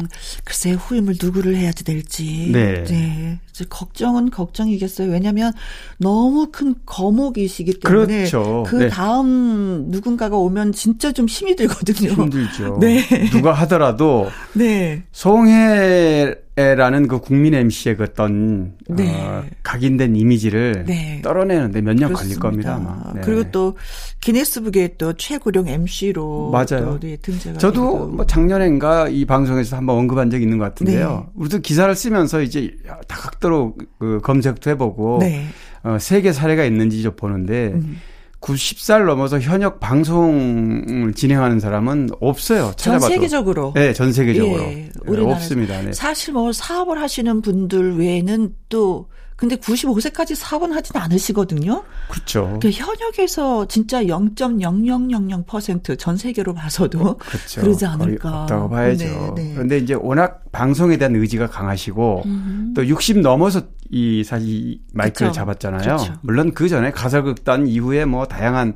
음. 글쎄 후임을 누구를 해야지 될지. 네. 이제 걱정은 걱정이겠어요. 왜냐하면 너무 큰 거목이시기 때문에 그렇죠. 그 네. 다음 누군가가 오면 진짜 좀 힘이 들거든요. 힘들죠. <laughs> 네. 누가 하더라도 네. 송혜라는 그 국민 MC의 그 어떤 네. 어, 각인된 이미지를 네. 떨어내는데 몇 년 걸릴. 겁니다. 아마. 네. 그리고 또 기네스북에 또 최고령 MC로 맞아요. 또 네, 등재가 저도 되기도. 뭐 작년엔가 이 방송에서 한번 언급한 적이 있는 것 같은데요. 네. 우리도 기사를 쓰면서 이제 다각도 로 그 검색도 해보고 네. 어, 세계 사례가 있는지 좀 보는데 음. 90살 넘어서 현역 방송을 진행하는 사람은 없어요. 전 찾아봐도. 세계적으로 네, 전 세계적으로. 예, 네. 없습니다. 네. 사실 뭐 사업을 하시는 분들 외에는 또 근데 95세까지 사업은 하진 않으시거든요. 그렇죠. 그 현역에서 진짜 0.0000%전 세계로 봐서도 그렇죠. 그러지 않을까. 없다고 봐야죠. 네, 네. 그런데 이제 워낙 방송에 대한 의지가 강하시고 음. 또60 넘어서 이 사실 이 마이크를 그쵸. 잡았잖아요. 그쵸. 물론 그 전에 가설극단 이후에 뭐 다양한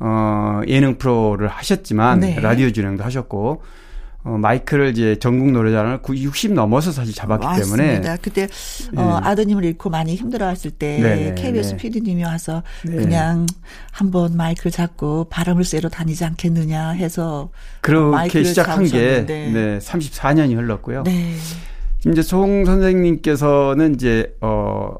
어 예능 프로를 하셨지만 네. 라디오 진행도 하셨고 어 마이크를 이제 전국 노래자랑을 60 넘어서 사실 잡았기 맞습니다. 때문에 그때 어, 예. 아드님을 잃고 많이 힘들어했을 때 네, KBS 네. PD님이 와서 네. 그냥 한번 마이크를 잡고 바람을 쐬러 다니지 않겠느냐 해서 그렇게 마이크를 시작한 게. 네, 34년이 흘렀고요. 네. 이제 송 선생님께서는 이제 어.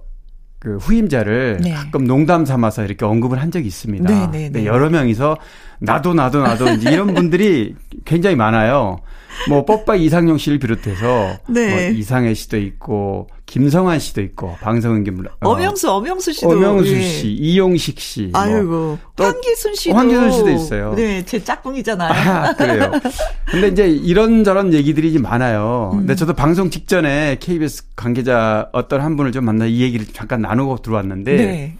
그 후임자를 네. 가끔 농담 삼아서 이렇게 언급을 한 적이 있습니다. 네, 네, 네. 여러 명이서 나도 나도 나도 이런 분들이 굉장히 많아요. 뭐 뽀빠이 이상용 씨를 비롯해서 네. 뭐 이상해 씨도 있고 김성환 씨도 있고 방송은 김 어, 엄영수, 엄영수 씨도. 엄영수 예. 씨, 이용식 씨, 뭐. 아이고. 또 황기순 씨도. 황기순 씨도 있어요. 네, 제 짝꿍이잖아요. 아, 그래요. 근데 이제 이런저런 얘기들이 많아요. 음. 근데 저도 방송 직전에 KBS 관계자 어떤 한 분을 좀 만나 이 얘기를 잠깐 나누고 들어왔는데 네.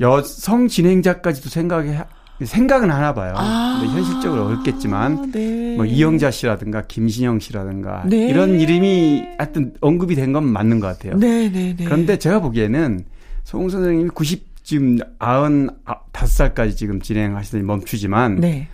여성 진행자까지도 생각이 하- 생각은 하나 봐요. 아. 근데 현실적으로 어렵겠지만 네. 뭐 이영자 씨라든가 김신영 씨라든가 네. 이런 이름이 하여튼 언급이 된 건 맞는 것 같아요. 네, 네, 네. 그런데 제가 보기에는 송 선생님이 90 지금 95살까지 지금 진행하시더니 멈추지만 네.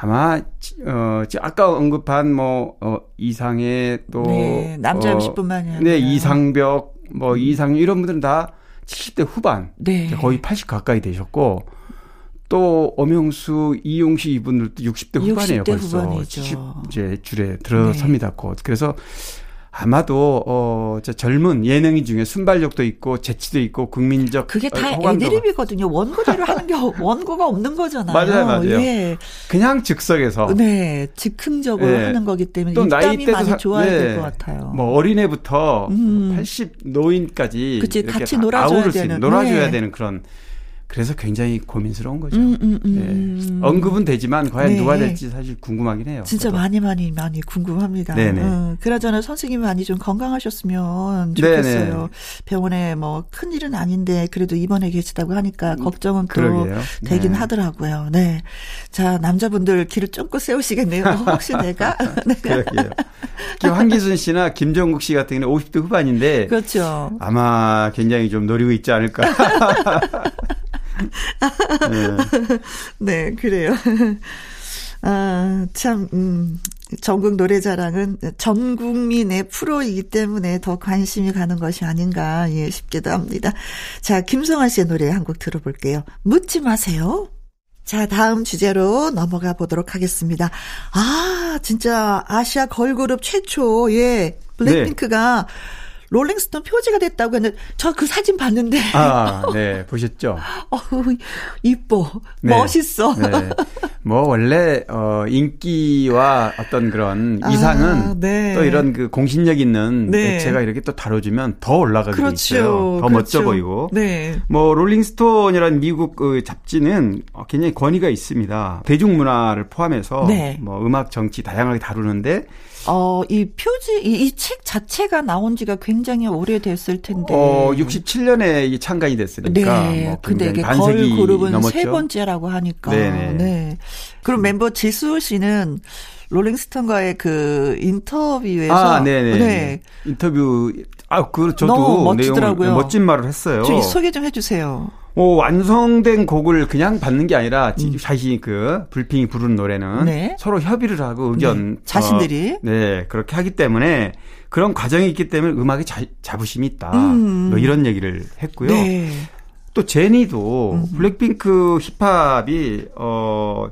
아마 어 아까 언급한 뭐 어, 이상의 또 네, 남자 어, MC뿐만이 아니라 네 이상벽 뭐 이상 이런 분들은 다 70대 후반 네. 거의 80 가까이 되셨고 또 엄영수 이용식 이분들도 60대 후반이에요 60대 벌써 후반이죠. 70 이제 줄에 들어섭니다 곧 그래서 아마도 어저 젊은 예능인 중에 순발력도 있고 재치도 있고 국민적 그게 다 어, 애드립이거든요. 원고대로 하는 게 <laughs> 원고가 없는 거잖아요. 맞아요, 맞아요. 예. 그냥 즉석에서 네, 즉흥적으로 네. 하는 거기 때문에 또 입담이 나이대도 많이 사- 좋아야 네. 될것 같아요. 뭐 어린애부터 음. 80 노인까지 그치, 같이 다 놀아줘야 되는, 놀아줘야 네. 되는 그런 그래서 굉장히 고민스러운 거죠. 음, 음, 음. 네. 언급은 되지만 과연 네. 누가 될지 사실 궁금하긴 해요. 진짜 저도. 많이 많이 많이 궁금합니다. 네네. 어, 그나저나 선생님 많이 좀 건강하셨으면 네네. 좋겠어요. 병원에 뭐 큰 일은 아닌데 그래도 입원해 계시다고 하니까 걱정은 또 음, 그러게요. 되긴 네. 하더라고요. 네. 자, 남자분들 길을 쫑긋 세우시겠네요. 어, <laughs> 혹시 내가? <laughs> 네. 그러게요. 특히 황기순 씨나 김정국 씨 같은 경우는 50대 후반인데 그렇죠. 아마 굉장히 좀 노리고 있지 않을까. <laughs> 네. <laughs> 네, 그래요. 아, 참, 음, 전국 노래 자랑은 전 국민의 프로이기 때문에 더 관심이 가는 것이 아닌가, 예, 싶기도 합니다. 자, 김성환 씨의 노래 한 곡 들어볼게요. 묻지 마세요. 자, 다음 주제로 넘어가 보도록 하겠습니다. 아, 진짜 아시아 걸그룹 최초, 예, 블랙핑크가 롤링스톤 표지가 됐다고 했는데, 저 그 사진 봤는데, 아, <laughs> 네. 보셨죠? 어우, 이뻐. 네. 멋있어. 네. 뭐 원래 어 인기와 어떤 그런 아, 이상은 네. 또 이런 그 공신력 있는 네. 매체가 이렇게 또 다뤄주면 더 올라가게 돼 그렇죠. 있어요. 더 그렇죠. 멋져 보이고. 네. 뭐 롤링스톤이라는 미국 그 잡지는 어, 굉장히 권위가 있습니다. 대중문화를 포함해서 네. 뭐 음악, 정치 다양하게 다루는데 어, 이 표지, 이 책 자체가 나온 지가 굉장히 오래됐을 텐데. 어 67년에 이 창간이 됐으니까 네. 뭐 근데 이게 반세기 걸그룹은 넘었죠. 세 번째라고 하니까. 네네. 네. 그럼 멤버 지수 씨는 롤링스톤과의 그 인터뷰에서. 아, 네네. 네. 인터뷰 아, 그 저도 너무 멋지더라고요. 멋진 말을 했어요. 좀 소개 좀 해주세요. 어, 완성된 곡을 그냥 받는 게 아니라 지- 자신이 그 불핑이 부르는 노래는 음. 네. 서로 협의를 하고 의견 네. 자신들이. 어, 네 그렇게 하기 때문에 그런 과정이 있기 때문에 음악에 자, 자부심이 있다. 음. 뭐 이런 얘기를 했고요. 네. 또 제니도 블랙핑크 힙합이 어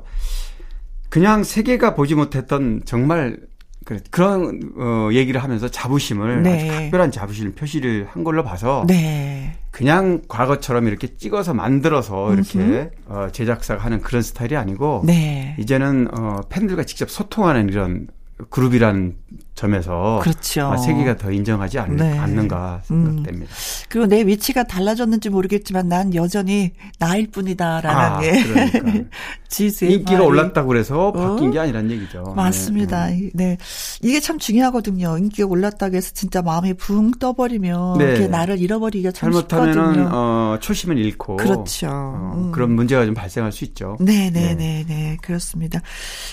그냥 세계가 보지 못했던 정말 그- 그런 어 얘기를 하면서 자부심을 네. 아주 특별한 자부심을 표시를 한 걸로 봐서 네. 그냥 과거처럼 이렇게 찍어서 만들어서 이렇게 어, 제작사가 하는 그런 스타일이 아니고 네. 이제는 어, 팬들과 직접 소통하는 이런 그룹이라는 점에서 그렇죠. 아, 세계가 더 인정하지 않, 네. 않는가 생각됩니다. 그리고 내 위치가 달라졌는지 모르겠지만 난 여전히 나일 뿐이다라는 아, 게 그러니까. <laughs> 지수의 인기가 말이. 올랐다고 그래서 바뀐 어? 게 아니란 얘기죠. 맞습니다. 네, 네. 이게 참 중요하거든요. 인기가 올랐다고 해서 진짜 마음이 붕 떠버리면 네. 이렇게 나를 잃어버리기가 참 잘못하면은 쉽거든요. 어, 초심을 잃고 그렇죠. 어, 음. 그런 문제가 좀 발생할 수 있죠. 네네네 네. 네. 그렇습니다.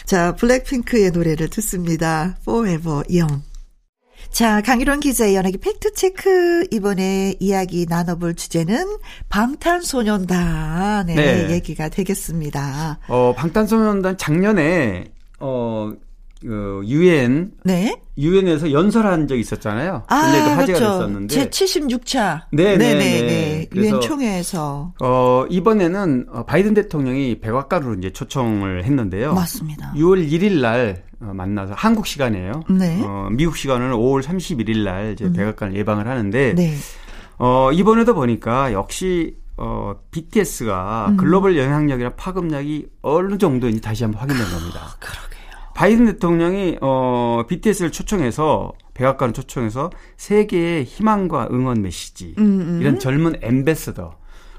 자, 블랙핑크의 노래를 듣습니다. Forever Young. 자, 강일원 기자의 연예계 팩트체크. 이번에 이야기 나눠볼 주제는 방탄소년단의 네. 얘기가 되겠습니다. 어, 방탄소년단 작년에 어, 그 유엔 네. 유엔에서 연설한 적이 있었잖아요. 아, 화제가 그렇죠. 됐었는데 제 76차. 네, 네. 네. 유엔 총회에서. 어, 이번에는 어, 바이든 대통령이 백악관으로 이제 초청을 했는데요. 맞습니다. 6월 1일 날 어, 만나서 한국 시간이에요. 네. 음. 어, 미국 시간은 5월 31일 날 이제 백악관을 예방을 하는데 네. 어, 이번에도 보니까 역시 어, BTS가 음. 글로벌 영향력이나 파급력이 어느 정도인지 다시 한번 확인된 겁니다. 그러게요. 바이든 대통령이 어, BTS를 초청해서 백악관을 초청해서 세계의 희망과 응원 메시지 음, 음. 이런 젊은 엠베서더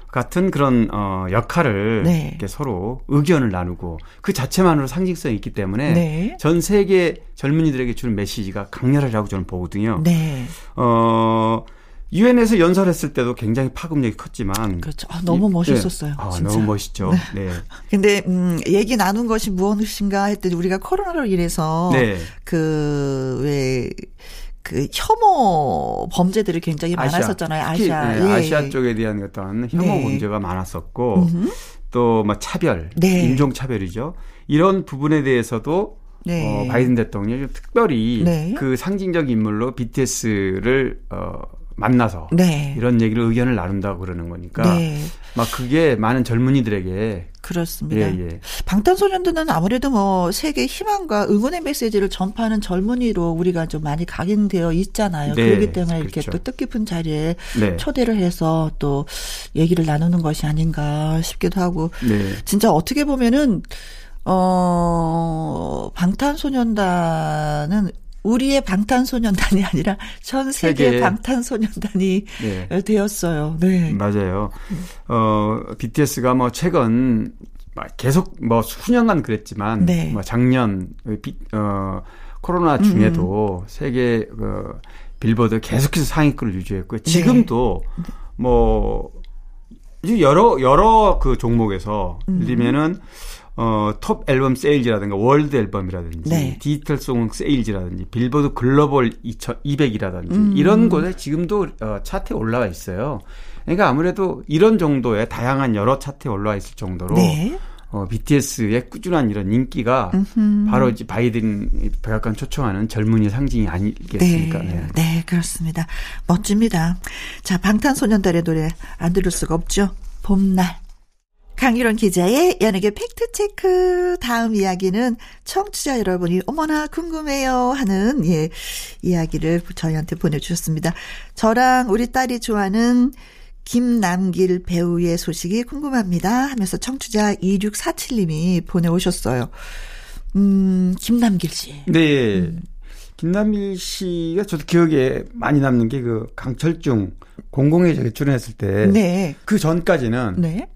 같은 그런 어, 역할을 네. 이렇게 서로 의견을 나누고 그 자체만으로 상징성이 있기 때문에 네. 전 세계 젊은이들에게 주는 메시지가 강렬하다고 저는 보거든요. 네. 어, 유엔에서 연설했을 때도 굉장히 파급력이 컸지만 그렇죠. 아, 너무 이- 멋있었어요. 네. 아. 너무 멋있죠. 네. <laughs> 근데 음 얘기 나눈 것이 무엇인가 했더니 우리가 코로나로 인해서 네. 그왜 그 혐오 범죄들이 굉장히 아시아, 많았었잖아요. 아시아. 네, 예. 아시아 쪽에 대한 어떤 혐오 네. 문제가 많았었고 음흠. 또뭐 차별, 네. 인종 차별이죠. 이런 부분에 대해서도 네. 어, 바이든 대통령이 특별히 네. 그 상징적 인물로 BTS를 어, 만나서 네. 이런 얘기를 의견을 나눈다고 그러는 거니까 네. 막 그게 많은 젊은이들에게 그렇습니다. 예, 예. 방탄소년단은 아무래도 뭐 세계 희망과 응원의 메시지를 전파하는 젊은이로 우리가 좀 많이 각인되어 있잖아요. 네, 그렇기 때문에 이렇게 그렇죠. 또 뜻깊은 자리에 네. 초대를 해서 또 얘기를 나누는 것이 아닌가 싶기도 하고 네. 진짜 어떻게 보면은 어 방탄소년단은 우리의 방탄소년단이 아니라 전 세계 세계. 방탄소년단이 네. 되었어요. 네. 맞아요. 어, BTS가 뭐 최근 막 계속 뭐 수년간 그랬지만 네. 뭐 작년 비- 어, 코로나 중에도 세계 그 빌보드 계속해서 상위권을 유지했고요. 지금도 뭐 이제 여러 여러 그 종목에서 음. 예를 들면은 어, 톱 앨범 세일즈라든가 월드 앨범이라든지 네. 디지털 송 세일즈라든지 빌보드 글로벌 200이라든지 음. 이런 곳에 지금도 어, 차트에 올라와 있어요. 그러니까 아무래도 이런 정도의 다양한 여러 차트에 올라와 있을 정도로 네. 어, BTS의 꾸준한 이런 인기가 음흠. 바로 이제 바이든 백악관 초청하는 젊은이 상징이 아니겠습니까? 네, 네, 그렇습니다. 멋집니다. 자, 방탄소년단의 노래 안 들을 수가 없죠. 봄날. 강유론 기자의 연예계 팩트체크. 다음 이야기는 청취자 여러분이 어머나 궁금해요 하는 예, 이야기를 저희한테 보내주셨습니다. 저랑 우리 딸이 좋아하는 김남길 배우의 소식이 궁금합니다 하면서 청취자 2647님이 보내오셨어요. 음, 김남길 씨. 네. 김남일 씨가 저도 기억에 많이 남는 게 그 강철중 공공의 적에 출연했을 때. 네. 그 전까지는 네.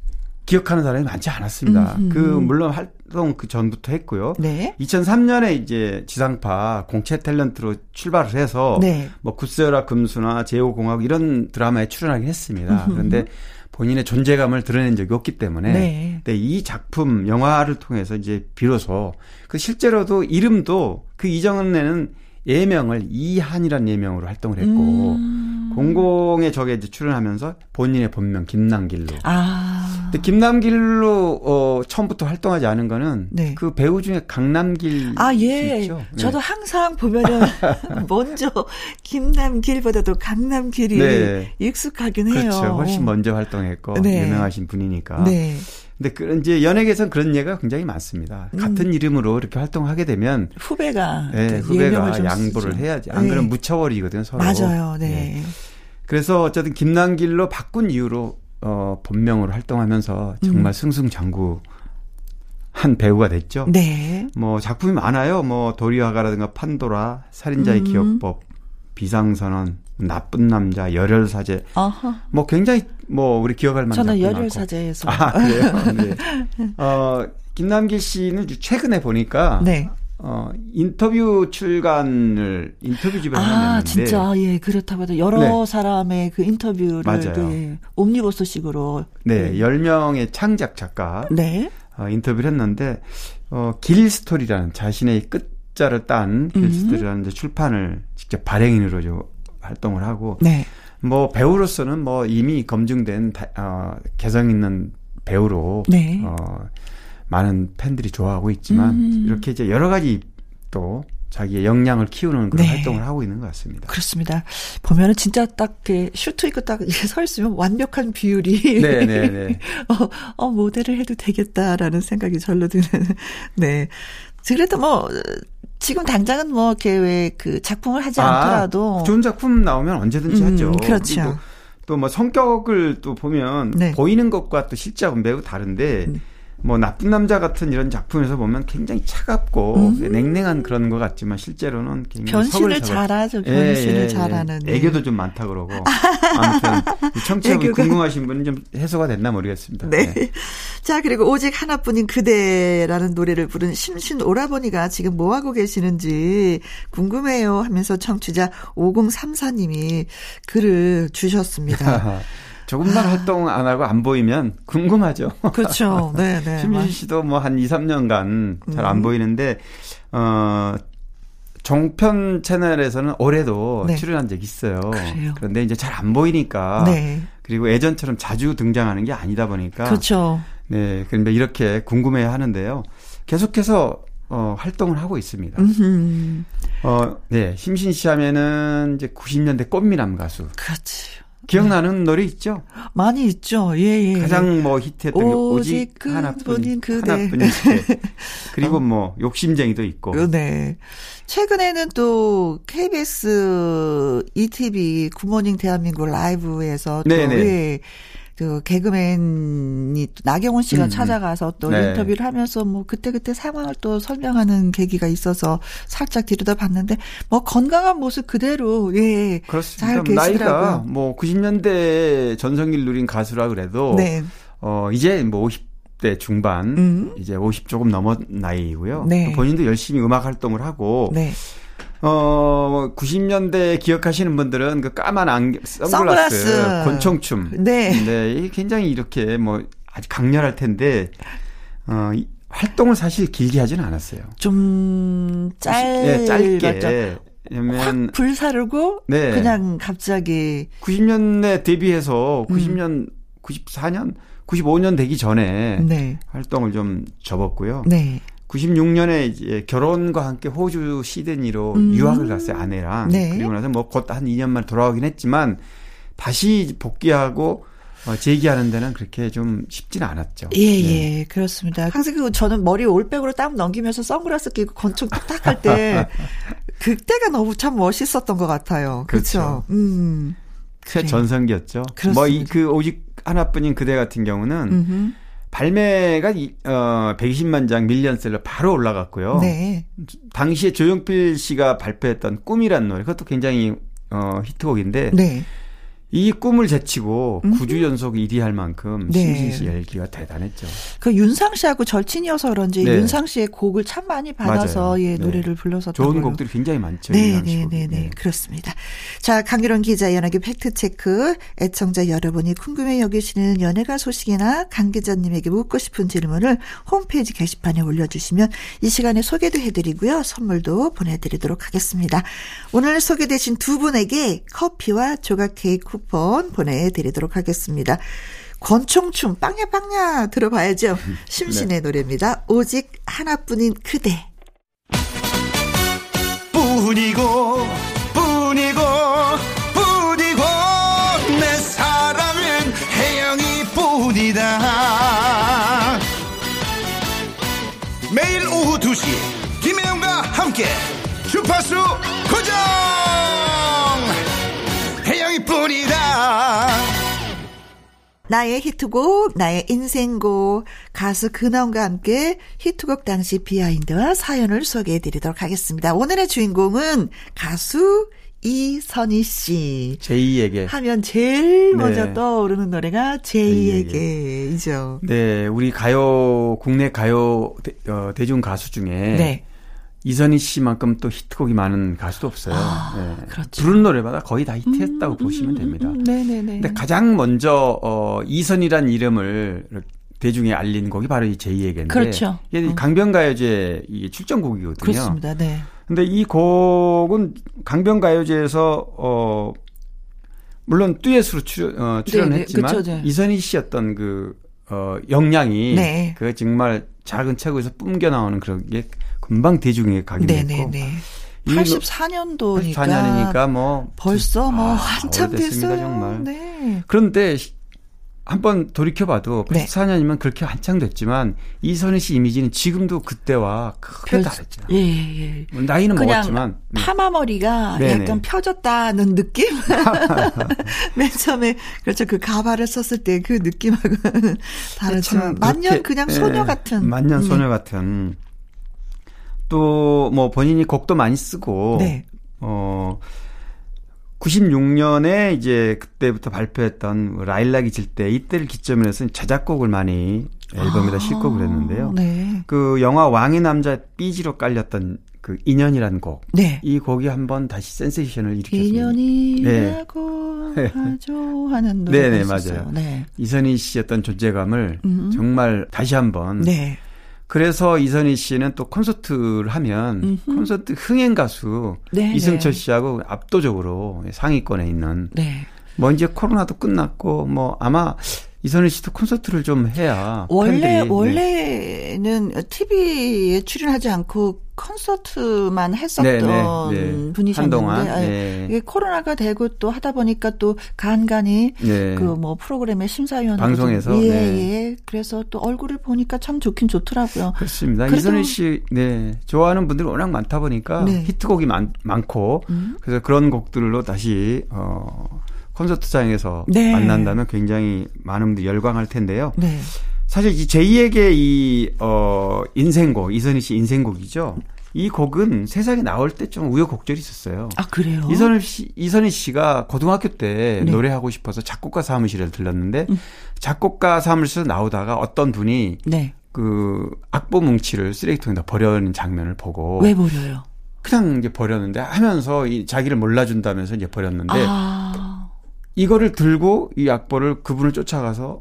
기억하는 사람이 많지 않았습니다. 음흠. 그 물론 활동 그 전부터 했고요. 네. 2003년에 이제 지상파 공채 탤런트로 출발을 해서 네. 뭐 굿세어라 금수나 제오공학 이런 드라마에 출연하긴 했습니다. 그런데 본인의 존재감을 드러낸 적이 없기 때문에 네. 근데 이 작품 영화를 통해서 이제 비로소 그 실제로도 이름도 그 이전에는 예명을 이한이라는 예명으로 활동을 했고 음. 공공의 적에 이제 출연하면서 본인의 본명 김남길로 아. 근데 김남길로 어 처음부터 활동하지 않은 거는 네. 그 배우 중에 강남길 아, 씨 예. 있죠? 네. 저도 항상 보면은 <laughs> 먼저 김남길보다도 강남길이 네. 익숙하긴 해요. 그렇죠. 훨씬 먼저 활동했고 네. 유명하신 분이니까. 네. 근데 그 이제 연예계에서는 그런 예가 굉장히 많습니다. 음. 같은 이름으로 이렇게 활동하게 되면 후배가 네, 후배가 좀 양보를 쓰죠. 해야지. 안 네. 그러면 묻혀버리거든요, 서로. 맞아요. 네. 그래서 어쨌든 김남길로 바꾼 이후로 어, 본명으로 활동하면서 정말 승승장구 한 배우가 됐죠. 네. 뭐 작품이 많아요. 뭐 도리화가라든가 판도라, 살인자의 음. 기억법, 비상선언, 나쁜 남자, 열혈 사제. 어허. 뭐 굉장히 뭐 우리 기억할 만한 저는 작품이 많고. 열혈 사제에서. 아 그래요. 네. 어 김남길 씨는 최근에 보니까 네. 어 인터뷰 출간을 인터뷰집을 하나 아, 냈는데 진짜, 예, 그렇다고 해도 여러 네. 사람의 그 인터뷰를 맞아요. 네, 옴니버스식으로. 네, 10명의 창작 작가 네. 어, 인터뷰를 했는데 어, 길 스토리라는 자신의 끝자를 딴 길 음. 스토리라는 출판을 직접 발행인으로 좀 활동을 하고 네. 뭐 배우로서는 뭐 이미 검증된 다, 어, 개성 있는 배우로 네. 어, 많은 팬들이 좋아하고 있지만 음. 이렇게 이제 여러 가지 또 자기의 역량을 키우는 그런 네. 활동을 하고 있는 것 같습니다. 그렇습니다. 보면은 진짜 딱 이렇게 슈트 입고 딱 이렇게 서 있으면 완벽한 비율이. 네, 네, 네. <laughs> 어, 어, 모델을 해도 되겠다라는 생각이 절로 드는. <laughs> 네. 그래도 뭐, 지금 당장은 뭐, 이렇게 왜 그 작품을 하지 않더라도. 좋은 작품 나오면 언제든지 음, 하죠. 그렇죠. 또뭐 성격을 또 보면 네. 보이는 것과 또 실제하고 매우 다른데 음. 뭐 나쁜 남자 같은 이런 작품에서 보면 굉장히 차갑고 음. 냉랭한 그런 것 같지만 실제로는 굉장히 변신을. 잘하죠. 예, 변신을 예, 예. 잘하는. 네. 애교도 좀 많다 그러고 <laughs> 아무튼 이 청취자분 궁금하신 분은 좀 해소가 됐나 모르겠습니다. 네. <laughs> 자, 그리고 오직 하나뿐인 그대라는 노래를 부른 심신 오라버니가 지금 뭐 하고 계시는지 궁금해요 하면서 청취자 5034님이 글을 주셨습니다. <laughs> 조금만 활동 안 하고 안 보이면 궁금하죠. 그렇죠. 네, <laughs> 네. 심신 씨도 뭐 한 2, 3년간 잘안 음. 보이는데 어 종편 채널에서는 올해도 네. 출연한 적이 있어요. 그래요. 그런데 이제 잘 안 보이니까 네. 그리고 예전처럼 자주 등장하는 게 아니다 보니까 그렇죠. 네, 그런데 이렇게 궁금해 하는데요. 계속해서 어, 활동을 하고 있습니다. 음흠. 어, 네, 심신 씨 하면은 이제 90년대 꽃미남 가수. 그렇지. 기억나는 노래 있죠? 많이 있죠. 예, 예. 가장 뭐 히트했던 게 오직 오직 하나뿐인 그대. 하나뿐인 그대. <laughs> 그리고 뭐 욕심쟁이도 있고. 어, 네. 최근에는 또 KBS ETV 굿모닝 대한민국 라이브에서 또 네 네. 예, 그 개그맨이 또 나경원 씨가 음, 음. 찾아가서 또 네. 인터뷰를 하면서 뭐 그때그때 상황을 또 설명하는 계기가 있어서 살짝 들여다 봤는데 뭐 건강한 모습 그대로 예. 그렇습니다. 잘 나이가. 뭐 90년대 전성기를 누린 가수라 그래도 네. 어 이제 뭐 50대 중반 음. 이제 50 조금 넘은 나이고요. 네. 또 본인도 열심히 음악 활동을 하고 네. 어 90년대 기억하시는 분들은 그 까만 안경 선글라스, 선글라스. 권총춤 네. 네, 굉장히 이렇게 뭐 아주 강렬할 텐데 어 이- 활동을 사실 길게 하지는 않았어요. 좀 짧, 예, 짧게. 확 왜냐면 불사르고 네. 그냥 갑자기 90년에 데뷔해서 음. 90년, 94년, 95년 되기 전에 네. 활동을 좀 접었고요. 네. 96년에 이제 결혼과 함께 호주 시드니로 음. 유학을 갔어요, 아내랑. 네. 그리고 나서 뭐 곧 한 2년 만에 돌아오긴 했지만 다시 복귀하고 어, 재기하는 데는 그렇게 좀 쉽지는 않았죠. 예, 네. 예, 그렇습니다. 항상 그 저는 머리 올백으로 땀 넘기면서 선글라스 끼고 권총 딱할 때 <laughs> 그때가 너무 참 멋있었던 것 같아요. 그렇죠. 그렇죠. 음. 새 그래요. 전성기였죠. 그렇습니다. 뭐이 그 오직 하나뿐인 그대 같은 경우는 음흠. 발매가 이- 어 120만 장 밀리언셀러 바로 올라갔고요. 네. 당시에 조용필 씨가 발표했던 꿈이란 노래 그것도 굉장히 어 히트곡인데 네. 이 꿈을 제치고 음흠. 9주 연속 1위 할 만큼 네. 심신 씨 열기가 대단했죠. 그 윤상 씨하고 절친이어서 그런지 네. 윤상 씨의 곡을 참 많이 받아서 맞아요. 예, 네. 노래를 불러서 좋은 곡들이 굉장히 많죠. 네, 네. 네, 네, 그렇습니다. 자, 강기론 기자 연예계 팩트 체크. 애청자 여러분이 궁금해 여기시는 연예가 소식이나 강 기자님에게 묻고 싶은 질문을 홈페이지 게시판에 올려주시면 이 시간에 소개도 해드리고요. 선물도 보내드리도록 하겠습니다. 오늘 소개되신 두 분에게 커피와 조각 케이크 쿠폰 보내드리도록 하겠습니다. 권총춤 빵야 빵야 들어봐야죠. <laughs> 심신의 노래입니다. 오직 하나뿐인 그대. 뿐이고 나의 히트곡, 나의 인생곡, 가수 근원과 함께 히트곡 당시 비하인드와 사연을 소개해 드리도록 하겠습니다. 오늘의 주인공은 가수 이선희 씨. 제2에게 하면 제일 네. 먼저 떠오르는 노래가 제이에게이죠. 네, 우리 가요 국내 가요 대, 어, 대중 가수 중에 네. 이선희 씨만큼 또 히트곡이 많은 가수도 없어요. 아, 네. 그렇죠. 부른 노래마다 거의 다 히트했다고 보시면 됩니다. 음, 네네네. 근데 가장 먼저 어 이선이란 이름을 대중에 알린 곡이 바로 이 제이에게인데 그렇죠. 이게 음. 강변가요제 이 출전곡이거든요. 그렇습니다. 네. 근데 이 곡은 강변가요제에서 어 물론 듀엣으로 출연 어, 출연했지만 그쵸, 네. 이선희 씨였던 그 어, 역량이 네. 그 정말 작은 체구에서 뿜겨 나오는 그런 게 금방 대중에 가게 됐고 네네네. 이 노- 84년도니까 84년이니까 뭐 벌써 뭐 아, 한참 됐어요. 정말. 네. 그런데 한번 돌이켜봐도 네. 84년이면 그렇게 한창 됐지만 이선희 씨 이미지는 지금도 그때와 크게 별- 다르죠. 예, 예. 나이는 그냥 먹었지만 네. 파마 머리가 네네. 약간 펴졌다는 느낌? <laughs> <laughs> 맨 처음에, 그렇죠. 그 가발을 썼을 때 그 느낌하고는 참 만년 그냥 예, 소녀 같은. 만년 음. 소녀 같은 또 뭐 본인이 곡도 많이 쓰고 네. 어 96년에 이제 그때부터 발표했던 라일락이 질 때 이때를 기점으로 해서 자작곡을 많이 앨범에다 싣고 그랬는데요. 네. 그 영화 왕의 남자 삐지로 깔렸던 그 인연이라는 곡. 네. 이 곡이 한번 다시 센세이션을 일으켰습니다. 인연이라고 네. 하죠 <laughs> 하는 노래가 네네, 있었어요. 맞아요. 네. 이선희 씨였던 존재감을 음. 정말 다시 한번 네. 그래서 이선희 씨는 또 콘서트를 하면 음흠. 콘서트 흥행 가수 네, 이승철 네. 씨하고 압도적으로 상위권에 있는 네. 뭐 이제 코로나도 끝났고 뭐 아마 이선희 씨도 콘서트를 좀 해야 원래 팬들이, 네. 원래는 TV에 출연하지 않고 콘서트만 했었던 네, 네, 네. 분이셨는데 한동안, 아, 네. 이게 코로나가 되고 또 하다 보니까 또 간간히 네. 그뭐 프로그램의 심사위원 방송에서, 예, 네. 예. 그래서 또 얼굴을 보니까 참 좋긴 좋더라고요. 그렇습니다. 이선희 씨, 네. 좋아하는 분들이 워낙 많다 보니까 네. 히트곡이 많, 많고, 음. 그래서 그런 곡들로 다시, 어, 콘서트장에서 네. 만난다면 굉장히 많은 분들이 열광할 텐데요. 네. 사실 이 제2에게 이, 어, 인생곡, 이선희 씨 인생곡이죠. 이 곡은 세상에 나올 때 좀 우여곡절이 있었어요. 아 그래요? 이선희 씨, 이선희 씨가 고등학교 때 네. 음. 노래하고 싶어서 작곡가 사무실에 들렀는데, 작곡가 사무실에서 나오다가 어떤 분이 네. 그 악보 뭉치를 쓰레기통에다 버려는 장면을 보고 왜 버려요? 그냥 이제 버렸는데 하면서 이 자기를 몰라준다면서 이제 버렸는데 아, 이거를 들고 이 악보를 그분을 쫓아가서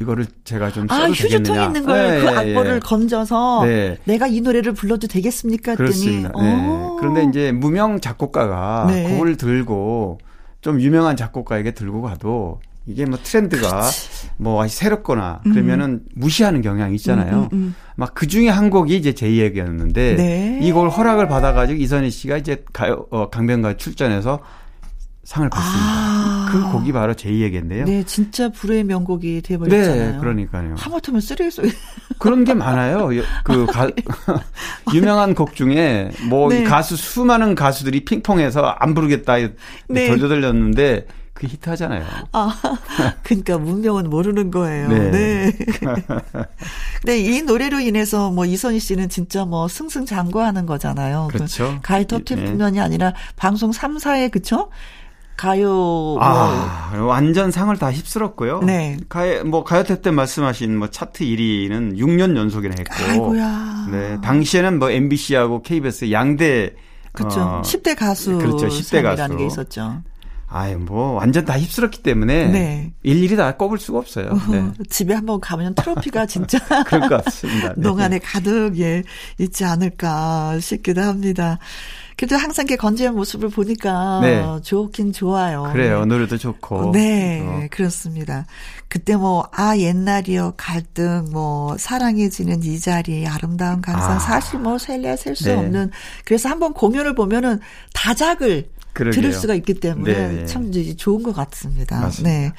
이거를 제가 좀 써도 아 휴지통에 되겠느냐. 있는 걸 네, 그 예, 악보를 예. 건져서 네. 내가 이 노래를 불러도 되겠습니까? 그렇습니다. 어. 네. 그런데 이제 무명 작곡가가 네. 그걸 들고 좀 유명한 작곡가에게 들고 가도 이게 뭐 트렌드가 뭐 아주 새롭거나 그러면은 무시하는 경향이 있잖아요. 음, 음, 음. 막그 중에 한 곡이 이제 제 얘기였는데 네. 이걸 허락을 받아가지고 이선희 씨가 이제 가요 어, 강변가 출전해서 상을 받습니다. 아. 그 곡이 바로 제 얘기인데요. 네, 진짜 불의 명곡이 돼버렸잖아요. 네, 그러니까요. 하마터면 쓰레기 소리. <laughs> 그런 게 많아요. 여- 그 가, <laughs> 유명한 곡 중에 뭐 네. 이 가수 수많은 가수들이 핑퐁해서 안 부르겠다 네. 덜덜덜렸는데 그 히트하잖아요. 아, 그러니까 문명은 모르는 거예요. 네. 네. 근데 <laughs> 이 노래로 인해서 뭐 이선희 씨는 진짜 뭐 승승장구하는 거잖아요. 그 그렇죠. 가요 네. 터트뿐만이 아니라 방송 3, 4에 그쵸? 가요 뭐 아, 완전 상을 다 휩쓸었고요. 네. 가요, 뭐, 가요태 때 말씀하신 뭐 차트 1위는 6년 연속이나 했고. 아이고야. 네. 당시에는 뭐 MBC하고 KBS 양대. 그렇죠. 어, 10대 가수 그렇죠. 10대 상이라는 가수. 게 있었죠. 아유, 뭐, 완전 다 휩쓸었기 때문에. 네. 일일이 다 꼽을 수가 없어요. 네. <laughs> 집에 한번 가면 트로피가 진짜 <laughs> 그럴 것 같습니다. 네. <laughs> 농안에 가득 예 있지 않을까 싶기도 합니다. 그래도 항상 이렇게 건재한 모습을 보니까 네. 좋긴 좋아요. 그래요. 네. 노래도 좋고. 네, 어. 그렇습니다. 그때 뭐, 아, 옛날이요, 갈등, 뭐, 사랑해지는 이 자리, 아름다운 강산, 아. 사실 뭐, 셀래야 셀수 네. 없는. 그래서 한번 공연을 보면은 다작을 그러게요. 들을 수가 있기 때문에 네. 참 좋은 것 같습니다. 맞습니다. 네.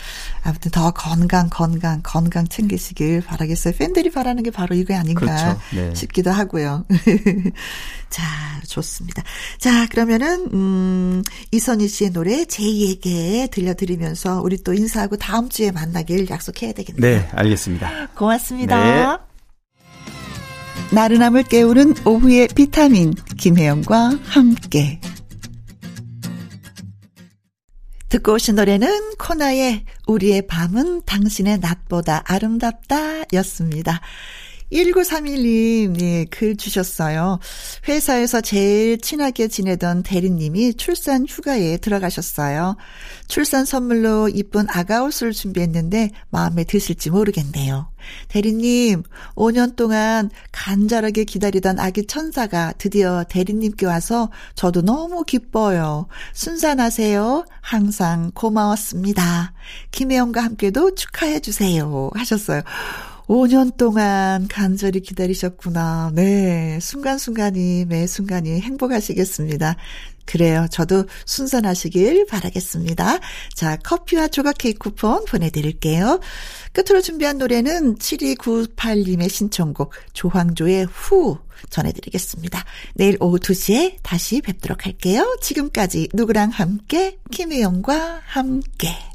아무튼 더 건강, 건강, 건강 챙기시길 바라겠어요. 팬들이 바라는 게 바로 이거 아닌가 그렇죠. 네. 싶기도 하고요. <laughs> 자, 좋습니다. 자, 그러면은, 음, 이선희 씨의 노래 제2에게 들려드리면서 우리 또 인사하고 다음 주에 만나길 약속해야 되겠네요. 네, 알겠습니다. 고맙습니다. 네. 나른함을 깨우는 오후의 비타민, 김혜영과 함께. 듣고 오신 노래는 코나의 우리의 밤은 당신의 낮보다 아름답다 였습니다. 1931님, 예, 글 주셨어요. 회사에서 제일 친하게 지내던 대리님이 출산 휴가에 들어가셨어요. 출산 선물로 이쁜 아가 옷을 준비했는데 마음에 드실지 모르겠네요. 대리님, 5년 동안 간절하게 기다리던 아기 천사가 드디어 대리님께 와서 저도 너무 기뻐요. 순산하세요. 항상 고마웠습니다. 김혜영과 함께도 축하해 주세요. 하셨어요. 5년 동안 간절히 기다리셨구나. 네. 순간순간이, 매 순간이 행복하시겠습니다. 그래요. 저도 순산하시길 바라겠습니다. 자, 커피와 조각 케이크 쿠폰 보내드릴게요. 끝으로 준비한 노래는 7298님의 신청곡 조황조의 후 전해드리겠습니다. 내일 오후 2시에 다시 뵙도록 할게요. 지금까지 누구랑 함께, 김혜영과 함께.